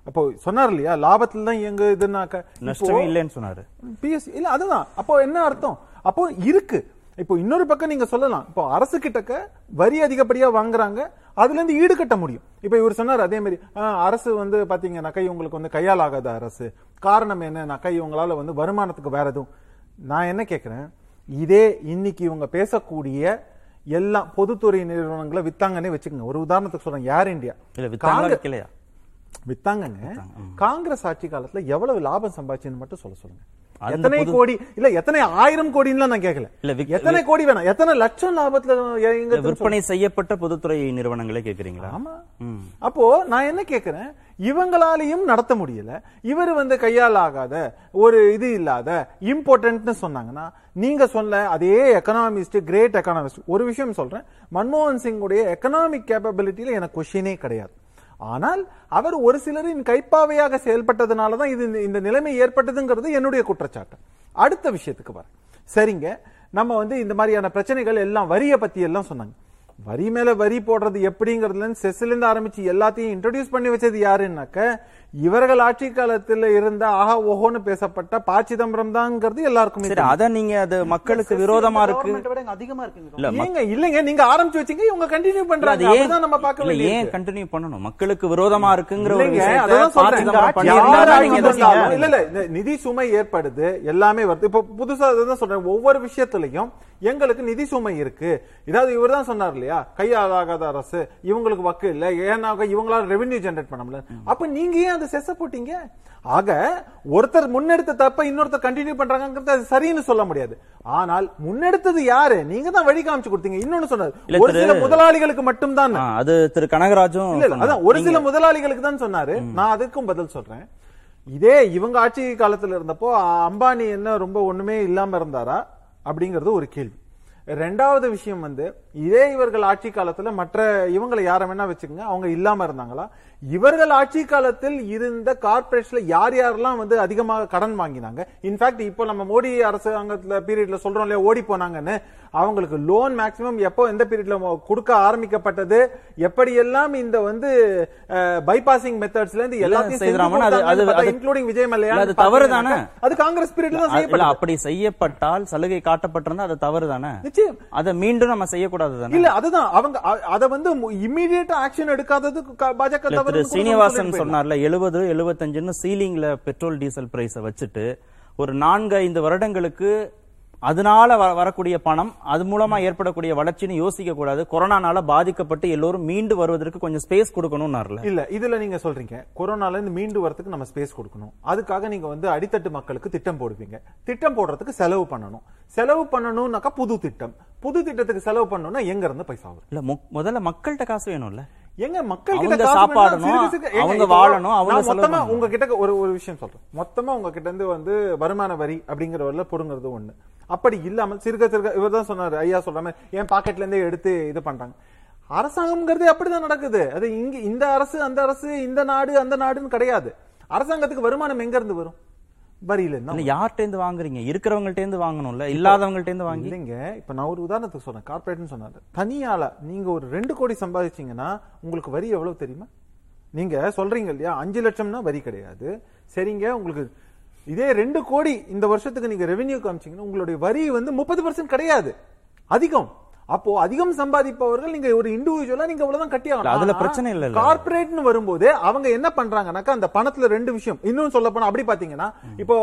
அப்போ சொன்னார் இல்லையா லாபத்துல தான் எங்க இதுனாக்க நஷ்டமே இல்லைன்னு சொன்னாரு. பிஎஸ்சி இல்ல அதுதான். அப்போ என்ன அர்த்தம்? அப்போ இருக்கு. இப்போ இன்னொரு பக்கம் நீங்க சொல்லலாம். இப்போ அரசு கிட்டக்க வரி அதிகப்படியா வாங்குறாங்க. அதுல இருந்து ஈடு கட்ட முடியும். இப்போ இவர் சொன்னார் அதே மாதிரி அரசு வந்து பாத்தீங்கன்னாக்கா இவங்களுக்கு வந்து கையால் ஆகாத அரசு. காரணம் என்னன்னாக்கா இவங்களால வந்து வருமானத்துக்கு வேற எதுவும் நான் என்ன கேக்குறேன் இதே இன்னைக்கு இவங்க பேசக்கூடிய எல்லாம் பொதுத்துறை நிறுவனங்களை வித்தாங்கன்னே வச்சுக்கோங்க. ஒரு உதாரணத்துக்கு சொல்றேன் ஏர் இந்தியா இல்ல வித்தாங்களா காங்கிரஸ்- ஆட்சி காலத்துல எவ்வளவு லாபம் சம்பாதிச்சுன்னு மட்டும் சொல்ல சொல்லுங்க. எத்தனை கோடி இல்ல எத்தனை ஆயிரம் கோடின்னு நான் கேட்கல இல்ல, எத்தனை கோடி வேணாம்? எத்தனை லட்சம் லாபத்துல விற்பனை செய்யப்பட்ட பொதுத்துறை நிறுவனங்களே கேக்குறீங்களா? ஆமா. அப்போ நான் என்ன கேக்குறேன்? இவங்களாலையும் நடத்த முடியல. இவர் வந்து கையால் ஆகாத ஒரு இது இல்லாத இம்பார்ட்டன்ட்னு சொன்னாங்கன்னா நீங்க சொன்ன அதே எக்கனாமிஸ்ட் கிரேட் எக்கனாமிஸ்ட் ஒரு விஷயம் சொல்றேன். மன்மோகன் சிங்குடைய எக்கனாமிக் கேப்பபிலிட்டியில எனக்கு கொஸ்டினே கிடையாது. ஆனால் அவர் ஒரு சிலரின் கைப்பாவையாக செயல்பட்டதுனால தான் இது இந்த- இந்த நிலைமை ஏற்பட்டதுங்கிறது என்னுடைய குற்றச்சாட்டு. அடுத்த விஷயத்துக்கு வர சரிங்க. நம்ம வந்து இந்த மாதிரியான பிரச்சனைகள் எல்லாம் வரியை பத்தி எல்லாம் சொன்னாங்க. வரி மேல வரி போடுறது எப்படிங்கிறதுல செஸ்லேருந்து ஆரம்பிச்சு எல்லாத்தையும் இன்ட்ரடியூஸ் பண்ணி வச்சது யாருன்னாக்க இவர்கள் ஆட்சி காலத்துல இருந்த ஆஹா ஓஹோன்னு பேசப்பட்ட ப சிதம்பரம் தான்ங்கிறது எல்லாருக்குமே சரி. அத நீங்க அது மக்களுக்கு விரோதமா இருக்கு. அதிகமா இருக்குங்க. ஏங்க இல்லைங்க நீங்க ஆரம்பிச்சு வச்சீங்க இவங்க கண்டினியூ பண்றாங்க. அது ஏன் அப்படிதான் நம்ம பார்க்க வேண்டியது ஏன் கண்டினியூ பண்ணணும்? மக்களுக்கு விரோதமா இருக்குங்கிற ஒரு விஷயத்தை அதான் நீங்க இல்ல, இல்ல, நிதி சுமை ஏற்படுது எல்லாமே வருது. இப்ப புதுசா தான் சொல்றேன் ஒவ்வொரு விஷயத்திலையும் எங்களுக்கு நிதி சுமை இருக்கு. இதாவது இவர் தான் சொன்னார் இல்லையா? கையாளாகாத அரசு இவங்களுக்கு வக்கு இல்ல. ஏன்னா இவங்களால ரெவென்யூ ஜெனரேட் பண்ண முடியல. அப்ப நீங்க ஏன் அந்த செஸ்ஸ போட்டீங்க? ஆக ஒருத்தர் முன்னெடுத்த தப்ப இன்னொருத்தர் கண்டினியூ பண்றாங்கிறது அது சரின்னு சொல்ல முடியாது. ஆனால் முன்னெடுத்தது யாரு? நீங்க தான் வழி காமிச்சு கொடுத்தீங்க. இன்னொன்னு சொன்னார் ஒரு சில முதலாளிகளுக்கு மட்டும்தான். ஆ, அது திரு கனகராஜும் இல்ல. அதான் ஒரு சில முதலாளிகளுக்கு தான் சொன்னாரு. நான் அதுக்கும் பதில் சொல்றேன். இதே இவங்க ஆட்சி காலத்துல இருந்தப்போ அம்பானி என்ன ரொம்ப ஒண்ணுமே இல்லாம இருந்தாரா? அப்படிங்கிறது ஒரு கேள்வி. ரெண்டாவது விஷயம் வந்து இதே இவர்கள் ஆட்சி காலத்துல மற்ற இவங்களை யார வேணா வச்சுக்கோங்க அவங்க இல்லாம இருந்தாங்களா? இவர்கள் ஆட்சி காலத்தில் இருந்த கார்பரேஷன்ல யார் யாரெல்லாம் வந்து அதிகமாக கடன் வாங்கினாங்க? இன்ஃபேக்ட் இப்போ நம்ம மோடி அரசாங்கத்துல பீரியட்ல சொல்றோம் இல்லையா ஓடி போனாங்கன்னு அவங்களுக்கு லோன் மேக்சிமம் எப்போ எந்த பீரியட்ல கொடுக்க ஆரம்பிக்கப்பட்டது? எப்படியெல்லாம் இந்த வந்து பைபாசிங் மெத்தட்ஸ்ல இருந்து எல்லாத்தையும் இன்க்ளூடிங் விஜய் மல்லையா அது தவறு தானே? அது காங்கிரஸ் பீரியட்ல தான் அப்படி செய்யப்பட்டால் சலுகை காட்டப்பட்டிருந்தா அது தவறு தானே நிச்சயம் அதை மீண்டும் நம்ம செய்யக்கூடாது இல்ல அதுதான். அவங்க அத வந்து இம்மிடியேட் ஆக்ஷன் எடுக்காதது பாஜக தவறு சீனிவாசன் சொன்னார்ல எழுபது எழுபத்தஞ்சுன்னு சீலிங்ல பெட்ரோல் டீசல் பிரைஸ வச்சுட்டு ஒரு நான்கு ஐந்து வருடங்களுக்கு அதனால வரக்கூடிய பணம் அது மூலமா ஏற்படக்கூடிய வளர்ச்சின்னு யோசிக்க கூடாது கொரோனானால பாதிக்கப்பட்டு எல்லோரும் மீண்டு வருவதற்கு கொஞ்சம் ஸ்பேஸ் கொடுக்கணும்னார்ல. இல்ல இதுல நீங்க சொல்றீங்க. கொரோனால இருந்து மீண்டு வரதுக்கு நம்ம ஸ்பேஸ் கொடுக்கணும். அதுக்காக நீங்க வந்து அடித்தட்டு மக்களுக்கு திட்டம் போடுவீங்க. திட்டம் போடுறதுக்கு செலவு பண்ணணும். செலவு பண்ணணும்னாக்கா புது திட்டம். புது திட்டத்துக்கு செலவு பண்ணணும்னா எங்க இருந்து பைசா வரும் இல்ல முதல்ல மக்கள்கிட்ட காசு வேணும்ல. எங்க மக்கள் கிட்ட சாப்பாடணும், அவங்க வாழணும், அவங்க மொத்தமா பண்ணணும். உங்க கிட்ட ஒரு ஒரு விஷயம் சொல்றேன். மொத்தமா உங்க கிட்ட இருந்து வந்து வருமான வரி அப்படிங்கிற வரல பொடுங்கிறது ஒண்ணு. அப்படி இல்லாமல் சிறுக சிறுக இவர் தான் சொன்னாரு ஐயா சொல்ற மாதிரி என் பாக்கெட்ல இருந்தே எடுத்து இது பண்றாங்க. அரசாங்கம்ங்கிறது அப்படிதான் நடக்குது. அது இங்க இந்த அரசு அந்த அரசு இந்த நாடு அந்த நாடுன்னு கிடையாது. அரசாங்கத்துக்கு வருமானம் எங்க இருந்து வரும்? வரியில இல்ல இருந்தா யார்கிட்ட இருந்து வாங்குறீங்க? இருக்கிறவங்கள்ட்ட இருந்து வாங்கணும்ல? இல்லாதவங்கள்ட்ட இருந்து வாங்கி இல்லைங்க. இப்ப நான் ஒரு உதாரணத்துக்கு சொல்றேன் கார்பரேட்னு சொன்னாரு. தனியால நீங்க ஒரு ரெண்டு கோடி சம்பாதிச்சீங்கன்னா உங்களுக்கு வரி எவ்வளவு தெரியுமா? நீங்க சொல்றீங்க இல்லையா? அஞ்சு லட்சம்னா வரி கிடையாது. சரிங்க உங்களுக்கு இதே ரெண்டு கோடி இந்த வருஷத்துக்கு நீங்க ரெவென்யூ காமிச்சீங்கன்னா உங்களுடைய வரி வந்து முப்பது கிடையாது. அதிகம். அப்போ அதிகம் சம்பாதிப்பவர்கள் நீங்க ஒரு இண்டிவிஜுவலா நீங்க இவ்வளவுதான் கட்டி இல்ல, அதுல பிரச்சனை இல்ல. கார்பரேட்னு வரும்போது அவங்க என்ன பண்றாங்கன்னாக்கா அந்த பணத்துல ரெண்டு விஷயம். இன்னும் சொல்ல போனா அப்படி பாத்தீங்கன்னா இப்போ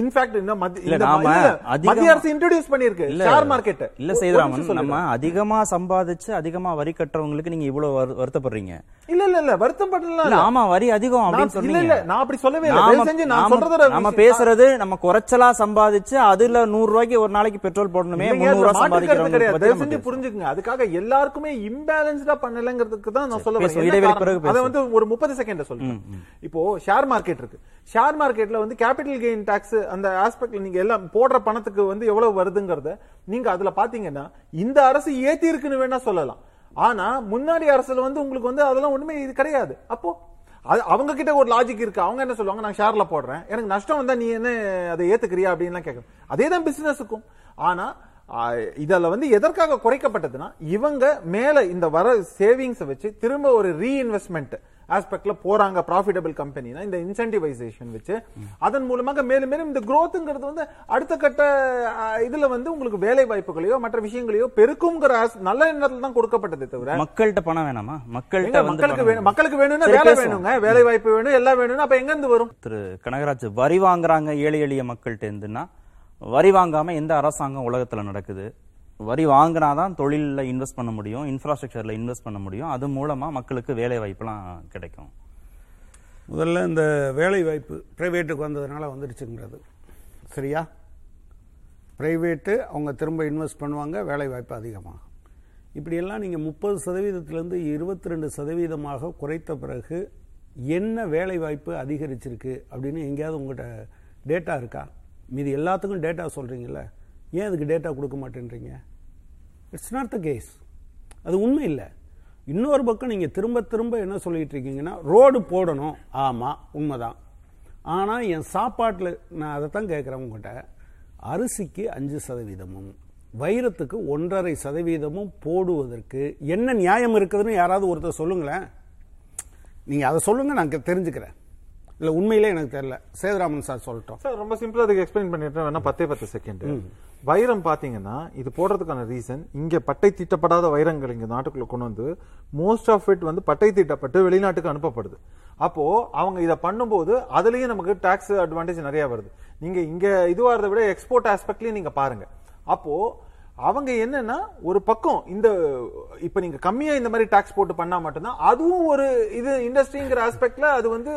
இன்ஃபேக்ட் இன்னும் மத்திய அரசு இன்ட்ரோடியூஸ் பண்ணிருக்கு ஷேர் மார்க்கெட் இல்ல செய்தராமன் நம்ம அதிகமா சம்பாதிச்சு அதிகமா வரி கட்டுறவங்களுக்கு நீங்க இவ்வளவு வரு- வருத்தப்படுறீங்க. இல்ல இல்ல இல்ல வருத்தம் இல்ல. ஆமா வரி அதிகம் அப்படின்னு நான் இல்ல சொன்னீங்க நான் அப்படி சொல்லவே இல்ல. செஞ்சு நான் சொல்றதோட நம்ம. பேசுறது நம்ம குறைச்சலா சம்பாதிச்சு அதுல நூறு ரூபாய்க்கு ஒரு நாளைக்கு பெட்ரோல் போடணுமே முந்நூறு ரூபாய் மாற்று தயவு செஞ்சு. புரிஞ்சுக்குங்க. அதுக்காக எல்லாருக்குமே இம்பேலன்ஸ்டா பண்ணலங்கிறதுக்கு தான் நான் சொல்ல. வரேன்? அதை. வந்து ஒரு முப்பது செகண்ட்ல சொல்றேன். இப்போ ஷேர் மார்க்கெட் இருக்கு. ஷேர் மார்க்கெட்ல வந்து கேபிட்டல் கெயின் டாக்ஸ் அந்த ஆஸ்பெக்ட்ல நீங்க எல்லாம் போடுற பணத்துக்கு வந்து எவ்வளவு வருதுங்கறத நீங்க அதுல பாத்தீங்கன்னா இந்த அரசு ஏத்தி இருக்குன்னு வேணா சொல்லலாம். ஆனா முன்னாடி அரசுல வந்து உங்களுக்கு வந்து அதெல்லாம் ஒண்ணுமே இது கிடையாது. அப்போ அது அவங்க கிட்ட ஒரு லாஜிக் இருக்கு. அவங்க என்ன சொல்லுவாங்க? நான் ஷேர்ல போடுறேன். எனக்கு நஷ்டம் வந்தா நீ என்ன அதை ஏத்துக்கிறியா அப்படின்லாம் கேட்கணும் அதே தான் பிசினஸுக்கும் ஆனா இதுல வந்து எதற்காக குறைக்கப்பட்டதுன்னா இவங்க மேல இந்த வர சேவிங்ஸ் வச்சு திரும்ப ஒரு ரீஇன்வெஸ்ட்மெண்ட் ஆஸ்பெக்ட்ல போறாங்க ப்ராஃபிட்டபிள் கம்பெனினா இந்த இன்சென்டிவைசேஷன் வச்சு. அதன் மூலமாக மேலும் மேலும் இந்த growthங்கிறது வந்து அடுத்த கட்ட இதுல வந்து உங்களுக்கு வேலை வாய்ப்புகளையோ மற்ற விஷயங்களையோ பெருக்குங்கிற நல்ல எண்ணத்துல தான் கொடுக்கப்பட்டதே தவிர. மக்கள்கிட்ட பணம் வேணாமா? மக்கள்கிட்ட மக்களுக்கு வேணும்? மக்களுக்கு வேணும்னா வேலை. வேணுங்க. வேலை வாய்ப்பு வேணும் எல்லாம் வேணும்னா அப்ப எங்க இருந்து வரும்? திரு கனகராஜ் வரி வாங்குறாங்க ஏழை எளிய மக்கள்கிட்ட இருந்துன்னா வரி வாங்காமல் எந்த அரசாங்கம் உலகத்தில் நடக்குது? வரி வாங்கினா தான் தொழிலில் இன்வெஸ்ட் பண்ண முடியும் இன்ஃப்ராஸ்ட்ரக்சரில் இன்வெஸ்ட் பண்ண முடியும். அது மூலமாக மக்களுக்கு வேலை வாய்ப்புலாம் கிடைக்கும். முதல்ல இந்த வேலை வாய்ப்பு பிரைவேட்டுக்கு வந்ததுனால வந்துடுச்சுங்கிறது. சரியா? பிரைவேட்டு அவங்க திரும்ப இன்வெஸ்ட் பண்ணுவாங்க வேலை வாய்ப்பு அதிகமாகும். இப்படியெல்லாம் நீங்கள் முப்பது சதவீதத்திலேருந்து இருபத்தி ரெண்டு சதவீதமாக குறைத்த பிறகு என்ன வேலை வாய்ப்பு அதிகரிச்சிருக்கு அப்படின்னு எங்கேயாவது உங்கள்கிட்ட டேட்டா இருக்கா? மீதி எல்லாத்துக்கும் டேட்டா சொல்கிறீங்கள ஏன் அதுக்கு டேட்டா கொடுக்க மாட்டேன்றீங்க? இட்ஸ் நாட் த கேஸ் அது உண்மை இல்லை. இன்னொரு பக்கம் நீங்கள் திரும்ப திரும்ப என்ன சொல்லிட்டு இருக்கீங்கன்னா ரோடு போடணும். ஆமாம் உண்மைதான். ஆனால் என் சாப்பாட்டில் நான் அதை தான் கேட்குறேன் உங்கள்கிட்ட அரிசிக்கு அஞ்சு சதவீதமும் வைரத்துக்கு ஒன்றரை சதவீதமும் போடுவதற்கு என்ன நியாயம் இருக்குதுன்னு யாராவது ஒருத்தர் சொல்லுங்களேன். நீங்கள் அதை சொல்லுங்கள் நான் தெரிஞ்சுக்கிறேன். இல்லை உண்மையிலே எனக்கு தெரியல. சேதுராமன் சார் சொல்லட்டும். சார் ரொம்ப சிம்பிளா அதுக்கு எக்ஸ்பிளைன் பண்ணிட்டு வேணா பத்தே பத்து செகண்ட் வைரம் பாத்தீங்கன்னா இது போடுறதுக்கான ரீசன் இங்க பட்டை தீட்டப்படாத வைரங்கள் இங்க நாட்டுக்குள்ள கொண்டு வந்து மோஸ்ட் ஆஃப் இட் வந்து பட்டை தீட்டப்பட்டு வெளிநாட்டுக்கு அனுப்பப்படுது. அப்போ அவங்க இத பண்ணும்போது அதுலயும் நமக்கு டாக்ஸ் அட்வான்டேஜ் நிறைய வருது. நீங்க இங்க இதுவாகிறத விட எக்ஸ்போர்ட் ஆஸ்பெக்ட்லயும் நீங்க பாருங்க. அப்போ அவங்க என்னன்னா ஒரு பக்கம் இந்த இப்ப நீங்க கம்மியா இந்த மாதிரி டாக்ஸ் போட்டு பண்ணா மட்டும்தான் அதுவும் ஒரு இது இண்டஸ்ட்ரிங்கிற ஆஸ்பெக்ட்ல அது வந்து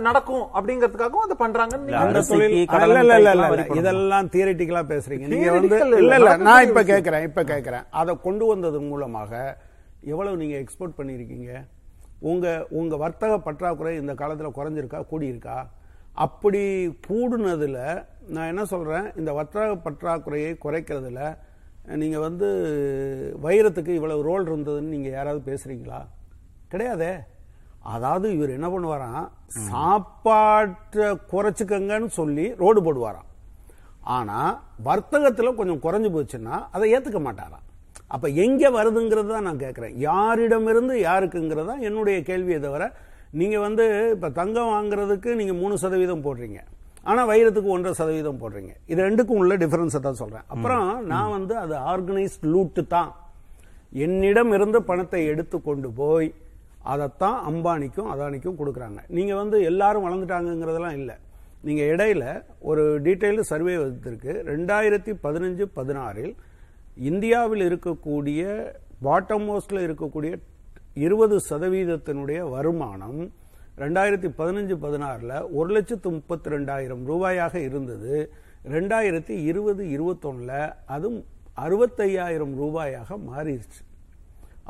நடக்கும் அப்படிங்கிறதுக்காகவும் அதை போடணும். இதெல்லாம் தியரிட்டிக்கலா பேசுறீங்க. நீங்க வந்து இல்ல, இல்ல நான் இப்ப. கேக்குறேன் இப்ப கேக்குறேன். அதை கொண்டு வந்தது மூலமாக எவ்வளவு நீங்க எக்ஸ்போர்ட் பண்ணிருக்கீங்க உங்க உங்க வர்த்தக பற்றாக்குறை இந்த காலத்துல குறைஞ்சிருக்கா? கூடி இருக்கா அப்படி கூடுனதுல நான் என்ன சொல்றேன்? இந்த வர்த்தக பற்றாக்குறையை குறைக்கிறதுல நீங்க வந்து வைரத்துக்கு இவ்வளவு ரோல் இருந்ததுன்னு நீங்க யாராவது பேசுறீங்களா? கிடையாதே. அதாவது இவர் என்ன பண்ணுவாராம்? சாப்பாட்டை குறைச்சிக்கங்கன்னு சொல்லி ரோடு போடுவாராம். ஆனா வர்த்தகத்துல கொஞ்சம் குறைஞ்சு போச்சுன்னா அதை ஏத்துக்க மாட்டாராம். அப்ப எங்க வருதுங்கிறது தான் நான் கேட்கிறேன் யாரிடமிருந்து யாருக்குங்கிறது தான் என்னுடைய கேள்வியை தவிர நீங்க வந்து இப்ப தங்கம் வாங்குறதுக்கு நீங்க மூணு சதவீதம் போடுறீங்க. ஆனா வைரத்துக்கு ஒன்றரை சதவீதம் போடுறீங்க. இது ரெண்டுக்கும் உள்ள டிஃபரன்ஸை தான் சொல்றேன். அப்புறம் நான் வந்து அது ஆர்கனைஸ்ட் லூட்டு தான். என்னிடம் இருந்து பணத்தை எடுத்து கொண்டு போய் அதைத்தான் அம்பானிக்கும் அதானிக்கும் கொடுக்குறாங்க. நீங்க வந்து எல்லாரும் வளர்ந்துட்டாங்கங்கிறதெல்லாம் இல்லை. நீங்க இடையில ஒரு டீட்டெயில்டு சர்வே வந்திருக்கு. ரெண்டாயிரத்தி பதினஞ்சு பதினாறில் இந்தியாவில் இருக்கக்கூடிய பாட்டம் மோஸ்ட்ல இருக்கக்கூடிய இருபது சதவீதத்தினுடைய வருமானம் ரெண்டாயிரத்தி பதினஞ்சு பதினாறில் ஒரு லட்சத்து முப்பத்தி ரெண்டாயிரம் ரூபாயாக இருந்தது. ரெண்டாயிரத்தி இருபது இருபத்தொன்னில் அதுவும் அறுபத்தையாயிரம் ரூபாயாக மாறிடுச்சு.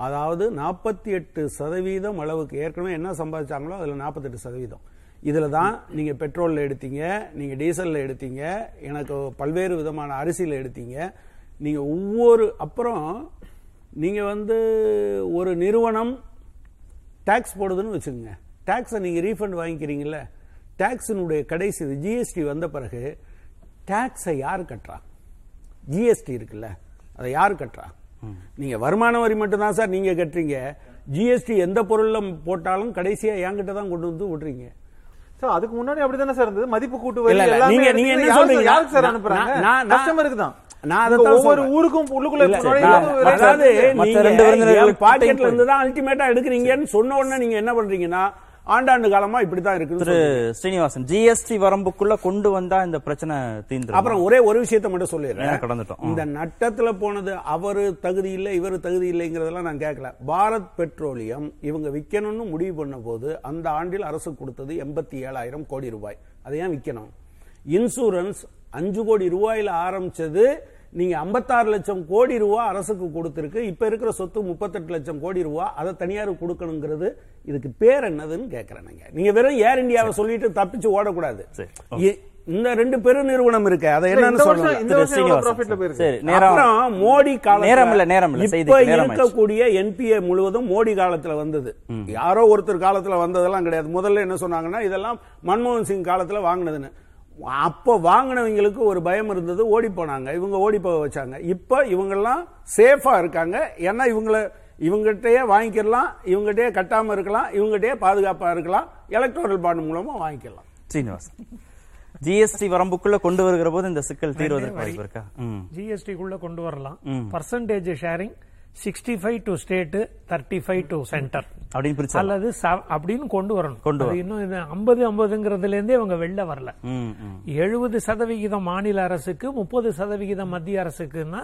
அதாவது நாற்பத்தி எட்டு சதவீதம் அளவுக்கு ஏற்கனவே என்ன சம்பாதிச்சாங்களோ அதில் நாற்பத்தெட்டு சதவீதம். இதில் தான் நீங்கள் பெட்ரோலில் எடுத்தீங்க நீங்கள் டீசலில் எடுத்தீங்க எனக்கு பல்வேறு விதமான அரிசியில் எடுத்தீங்க. நீங்கள் ஒவ்வொரு அப்புறம் நீங்கள் வந்து ஒரு நிறுவனம் டேக்ஸ் போடுதுன்னு வச்சுக்கோங்க. டேக்ஸை நீங்கள் ரீஃபண்ட் வாங்கிக்கிறீங்கல்ல டேக்ஸினுடைய கடைசி ஜிஎஸ்டி வந்த பிறகு டேக்ஸை யார் கட்டுறா ஜிஎஸ்டி இருக்குல்ல அதை யார் கட்டுறா நீங்க வருமான வரி மட்டும் தான் சார் நீங்க கட்டுறீங்க. ஜிஎஸ்டி எந்த பொருள்ல போட்டாலும் கடைசியா என்கிட்ட தான் கொண்டு வந்து விடுறீங்க. சார் அதுக்கு முன்னாடி அப்படிதானே சார் இருந்தது? மதிப்பு கூட்டு நீங்க- நீங்க என்ன சொல்றீங்க? யாருக்கு சார் அனுப்புறாங்க? கஸ்டமருக்கு தான். ஒவ்வொரு. ஊருக்கும் உள்ளுக்குள்ள பாக்கெட்ல இருந்து தான் அல்டிமேட்டா எடுக்கிறீங்கன்னு சொன்ன உடனே நீங்க என்ன பண்றீங்கன்னா ஆண்டாண்டு காலமா இப்படித்தான் இருக்குன்னு திரு. ஸ்ரீனிவாசன் ஜிஎஸ்டி வரம்புக்குள்ள கொண்டு வந்தா இந்த பிரச்சனை தீந்துரும். அப்புறம் ஒரே ஒரு விஷயத்தை மட்டும் சொல்லிடுறேன். கடந்துட்டோம்? இந்த நட்டத்துல போனது அவரு தகுதி இல்லை இவர் தகுதி இல்லைங்கிறதெல்லாம் நான் கேட்கல. பாரத் பெட்ரோலியம் இவங்க விற்கணும்னு முடிவு பண்ண போது அந்த ஆண்டில் அரசு கொடுத்தது எண்பத்தி ஏழாயிரம் கோடி ரூபாய். அதை ஏன் விற்கணும் இன்சூரன்ஸ் அஞ்சு கோடி ரூபாயில ஆரம்பிச்சது நீங்க 56 லட்சம் கோடி ரூபா அரசுக்கு கொடுத்திருக்கு. இப்ப இருக்கிற சொத்து 38 லட்சம் கோடி ரூபா அதை தனியாருக்கு கொடுக்கணுங்கிறது இதுக்கு பேர் என்னதுன்னு கேக்குறேன் நீங்க. நீங்க வெறும் ஏர் இந்தியாவை சொல்லிட்டு தப்பிச்சு ஓடக்கூடாது. இந்த ரெண்டு பெரு நிறுவனம் இருக்கு. அதை என்னன்னு அப்புறம் மோடி நேரம் இல்ல, நேரம் இல்ல. இப்ப. இருக்கக்கூடிய என்பிஏ முழுவதும் மோடி காலத்துல வந்தது. யாரோ ஒருத்தர் காலத்துல வந்ததெல்லாம் கிடையாது. முதல்ல என்ன சொன்னாங்கன்னா இதெல்லாம் மன்மோகன் சிங் காலத்துல வாங்கினதுன்னு. அப்போ வாங்கினவங்களுக்கு ஒரு பயம் இருந்தது ஓடி போனாங்க. இவங்க ஓடி போக வச்சாங்க. இப்ப இவங்கெல்லாம் சேஃபா இருக்காங்க. ஏன்னா இவங்கள இவங்ககிட்டயே வாங்கிக்கலாம் இவங்ககிட்டயே கட்டாம இருக்கலாம் இவங்ககிட்டயே பாதுகாப்பா இருக்கலாம் எலக்ட்ரல் பாண்ட் மூலமா வாங்கிக்கலாம். சீனிவாசன் ஜிஎஸ்டி வரம்புக்குள்ள கொண்டு வருகிற போது இந்த சிக்கல் தீர்வதற்கு வாய்ப்பு இருக்கா? ஜிஎஸ்டிக்குள்ள கொண்டு வரலாம். Percentage sharing sixty five to state thirty five to centre அப்படின்னு அல்லது அப்படின்னு கொண்டு வரணும். கொண்டு இன்னும் ஐம்பது ஐம்பதுங்கிறதுல இருந்தே அவங்க வெளில வரல. எழுபது சதவிகிதம் மாநில அரசுக்கு முப்பது சதவிகிதம் மத்திய அரசுக்குன்னா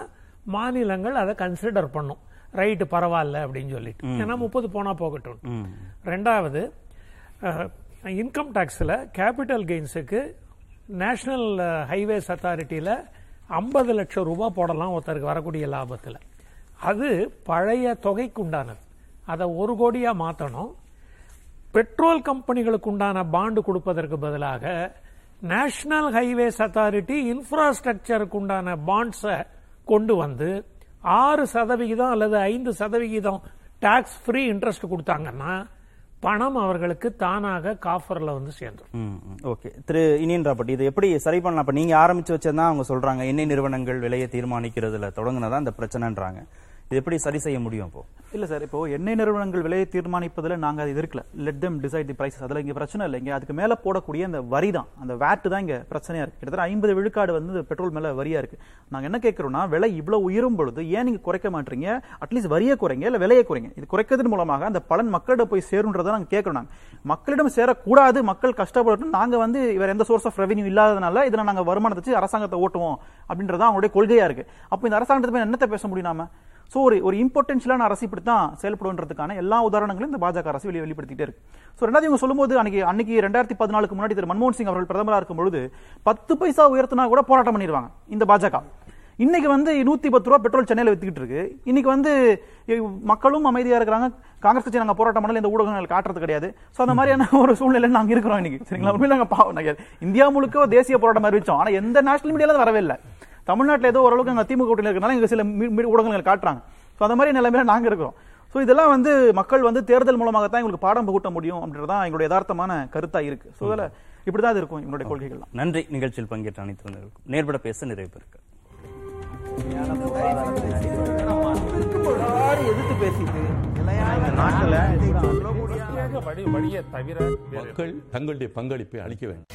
மாநிலங்கள் அதை கன்சிடர் பண்ணும். ரைட்டு பரவாயில்ல அப்படின்னு சொல்லிட்டு. ஏன்னா முப்பது போனா போகட்டும். ரெண்டாவது இன்கம் டேக்ஸில் கேபிட்டல் கெயின்ஸுக்கு நேஷனல் ஹைவேஸ் அத்தாரிட்டியில் ஐம்பது லட்சம் ரூபாய் போடலாம் ஒருத்தருக்கு வரக்கூடிய லாபத்தில். அது பழைய தொகைக்கு உண்டானது. அதை ஒரு கோடியாக மாற்றணும் பெட்ரோல் கம்பெனிகளுக்கு உண்டான பாண்டு கொடுப்பதற்கு பதிலாக நேஷனல் ஹைவேஸ் அத்தாரிட்டி இன்ஃப்ராஸ்ட்ரக்சருக்கு உண்டான பாண்ட்ஸை கொண்டு வந்து ஆறு சதவிகிதம் அல்லது ஐந்து சதவிகிதம் டாக்ஸ் ஃப்ரீ இன்ட்ரெஸ்ட் கொடுத்தாங்கன்னா பணம் அவர்களுக்கு தானாக காஃபர்ல வந்து சேர்ந்துடும் ஓகே. திரு இனியன் ராபர்ட் இது எப்படி சரி பண்ணலாம்? இப்ப நீங்க ஆரம்பிச்சு வச்சதான் அவங்க சொல்றாங்க எண்ணெய் நிறுவனங்கள் விலையை தீர்மானிக்கிறதுல தொடங்கினதான் இந்த பிரச்சனைன்றாங்க. இது எப்படி சரி செய்ய முடியும் இப்போ இல்ல சார் இப்போ எண்ணெய் நிறுவனங்கள் விலையை தீர்மானிப்பதில் நாங்க அது எதிர்க்கல let them decide the prices அதுல இங்க பிரச்சனை இல்லைங்க அதுக்கு மேல போடக்கூடிய அந்த வரி தான். அந்த வேட்டு தான் இங்க பிரச்சனையா இருக்கு. கிட்டத்தட்ட ஐம்பது விழுக்காடு வந்து பெட்ரோல் மேல வரியா இருக்கு. நாங்க என்ன கேட்கிறோம்னா விலை இவ்வளவு உயரும் பொழுது ஏன் நீங்க குறைக்க மாட்டீங்க? அட்லீஸ்ட் வரியை குறைங்க இல்ல விலையை குறைங்க. இது குறைக்கிறதன் மூலமாக அந்த பலன் மக்களிடம் போய் சேருன்றதை நாங்க கேட்குறோம் நாங்க. மக்களிடம் சேரக்கூடாது. மக்கள் கஷ்டப்படட்டும். நாங்க வந்து வேறு எந்த சோர்ஸ் ஆஃப் ரெவன்யூ இல்லாதனால இதுல நாங்க வருமானத்தை வச்சு அரசாங்கத்தை ஓட்டுவோம் அப்படின்றதான் அவங்களுடைய கொள்கையா இருக்கு. அப்ப இந்த அரசாங்கத்தை என்னத்தை பேச முடியும் நாம? ஸோ ஒரு ஒரு இம்பார்ட்டன்ஷியலான அரசு இப்படி தான் செயல்படுன்றதுக்கான எல்லா உதாரணங்களும் இந்த பாஜக அரசு வெளியே வெளிப்படுத்திட்டே இருக்கு. ஸோ ரெண்டாவது இவங்க சொல்லும்போது அன்னைக்கு அன்னைக்கு ரெண்டாயிரத்தி பதினாலுக்கு முன்னாடி திரு மன்மோகன் சிங் அவர்கள் பிரதமராக இருக்கும்பொழுது பத்து பைசா உயர்த்தினா கூட போராட்டம் பண்ணிடுவாங்க இந்த பாஜக. இன்னைக்கு வந்து நூத்தி பத்து ரூபா பெட்ரோல் சென்னையில் வித்துக்கிட்டு இருக்கு. இன்னைக்கு வந்து மக்களும் அமைதியா இருக்கிறாங்க. காங்கிரஸ் கட்சி நாங்கள் போராட்டம் பண்ணல இந்த ஊடகங்கள் காட்டுறது கிடையாது. ஸோ அந்த மாதிரியான ஒரு சூழ்நிலை நாங்கள் இருக்கிறோம் இன்னைக்கு. சரிங்களா? உண்மையில நாங்கள் பாவம் இந்தியா முழுக்க தேசிய போராட்டம் அறிவிச்சோம். ஆனால் எந்த நேஷனல் மீடியால வரவே இல்லை. தமிழ்நாட்டுல ஏதோ ஓரளவுக்கு அங்க திமுக கூட்டணி இருக்கனால இங்க சில ஊடகங்கள் காட்டுறாங்க. சோ அந்த மாதிரி நிலைமையில நாங்க இருக்கிறோம். சோ இதெல்லாம் வந்து மக்கள் வந்து தேர்தல் மூலமாகத்தான் எங்களுக்கு பாடம் புகட்ட முடியும் அப்படின்றதான் எங்களுடைய யதார்த்தமான கருத்தா இருக்கு. சோ இதுல இப்படிதான் இது இருக்கும் எங்களுடைய கொள்கைகள்லாம். நன்றி. நிகழ்ச்சியில் பங்கேற்ற அனைத்து. நேர்பட பேச நிறைவு பெருக்கு எதிர்த்து பேசிட்டு மக்கள் தங்களுடைய பங்களிப்பை அளிக்க வேண்டும்.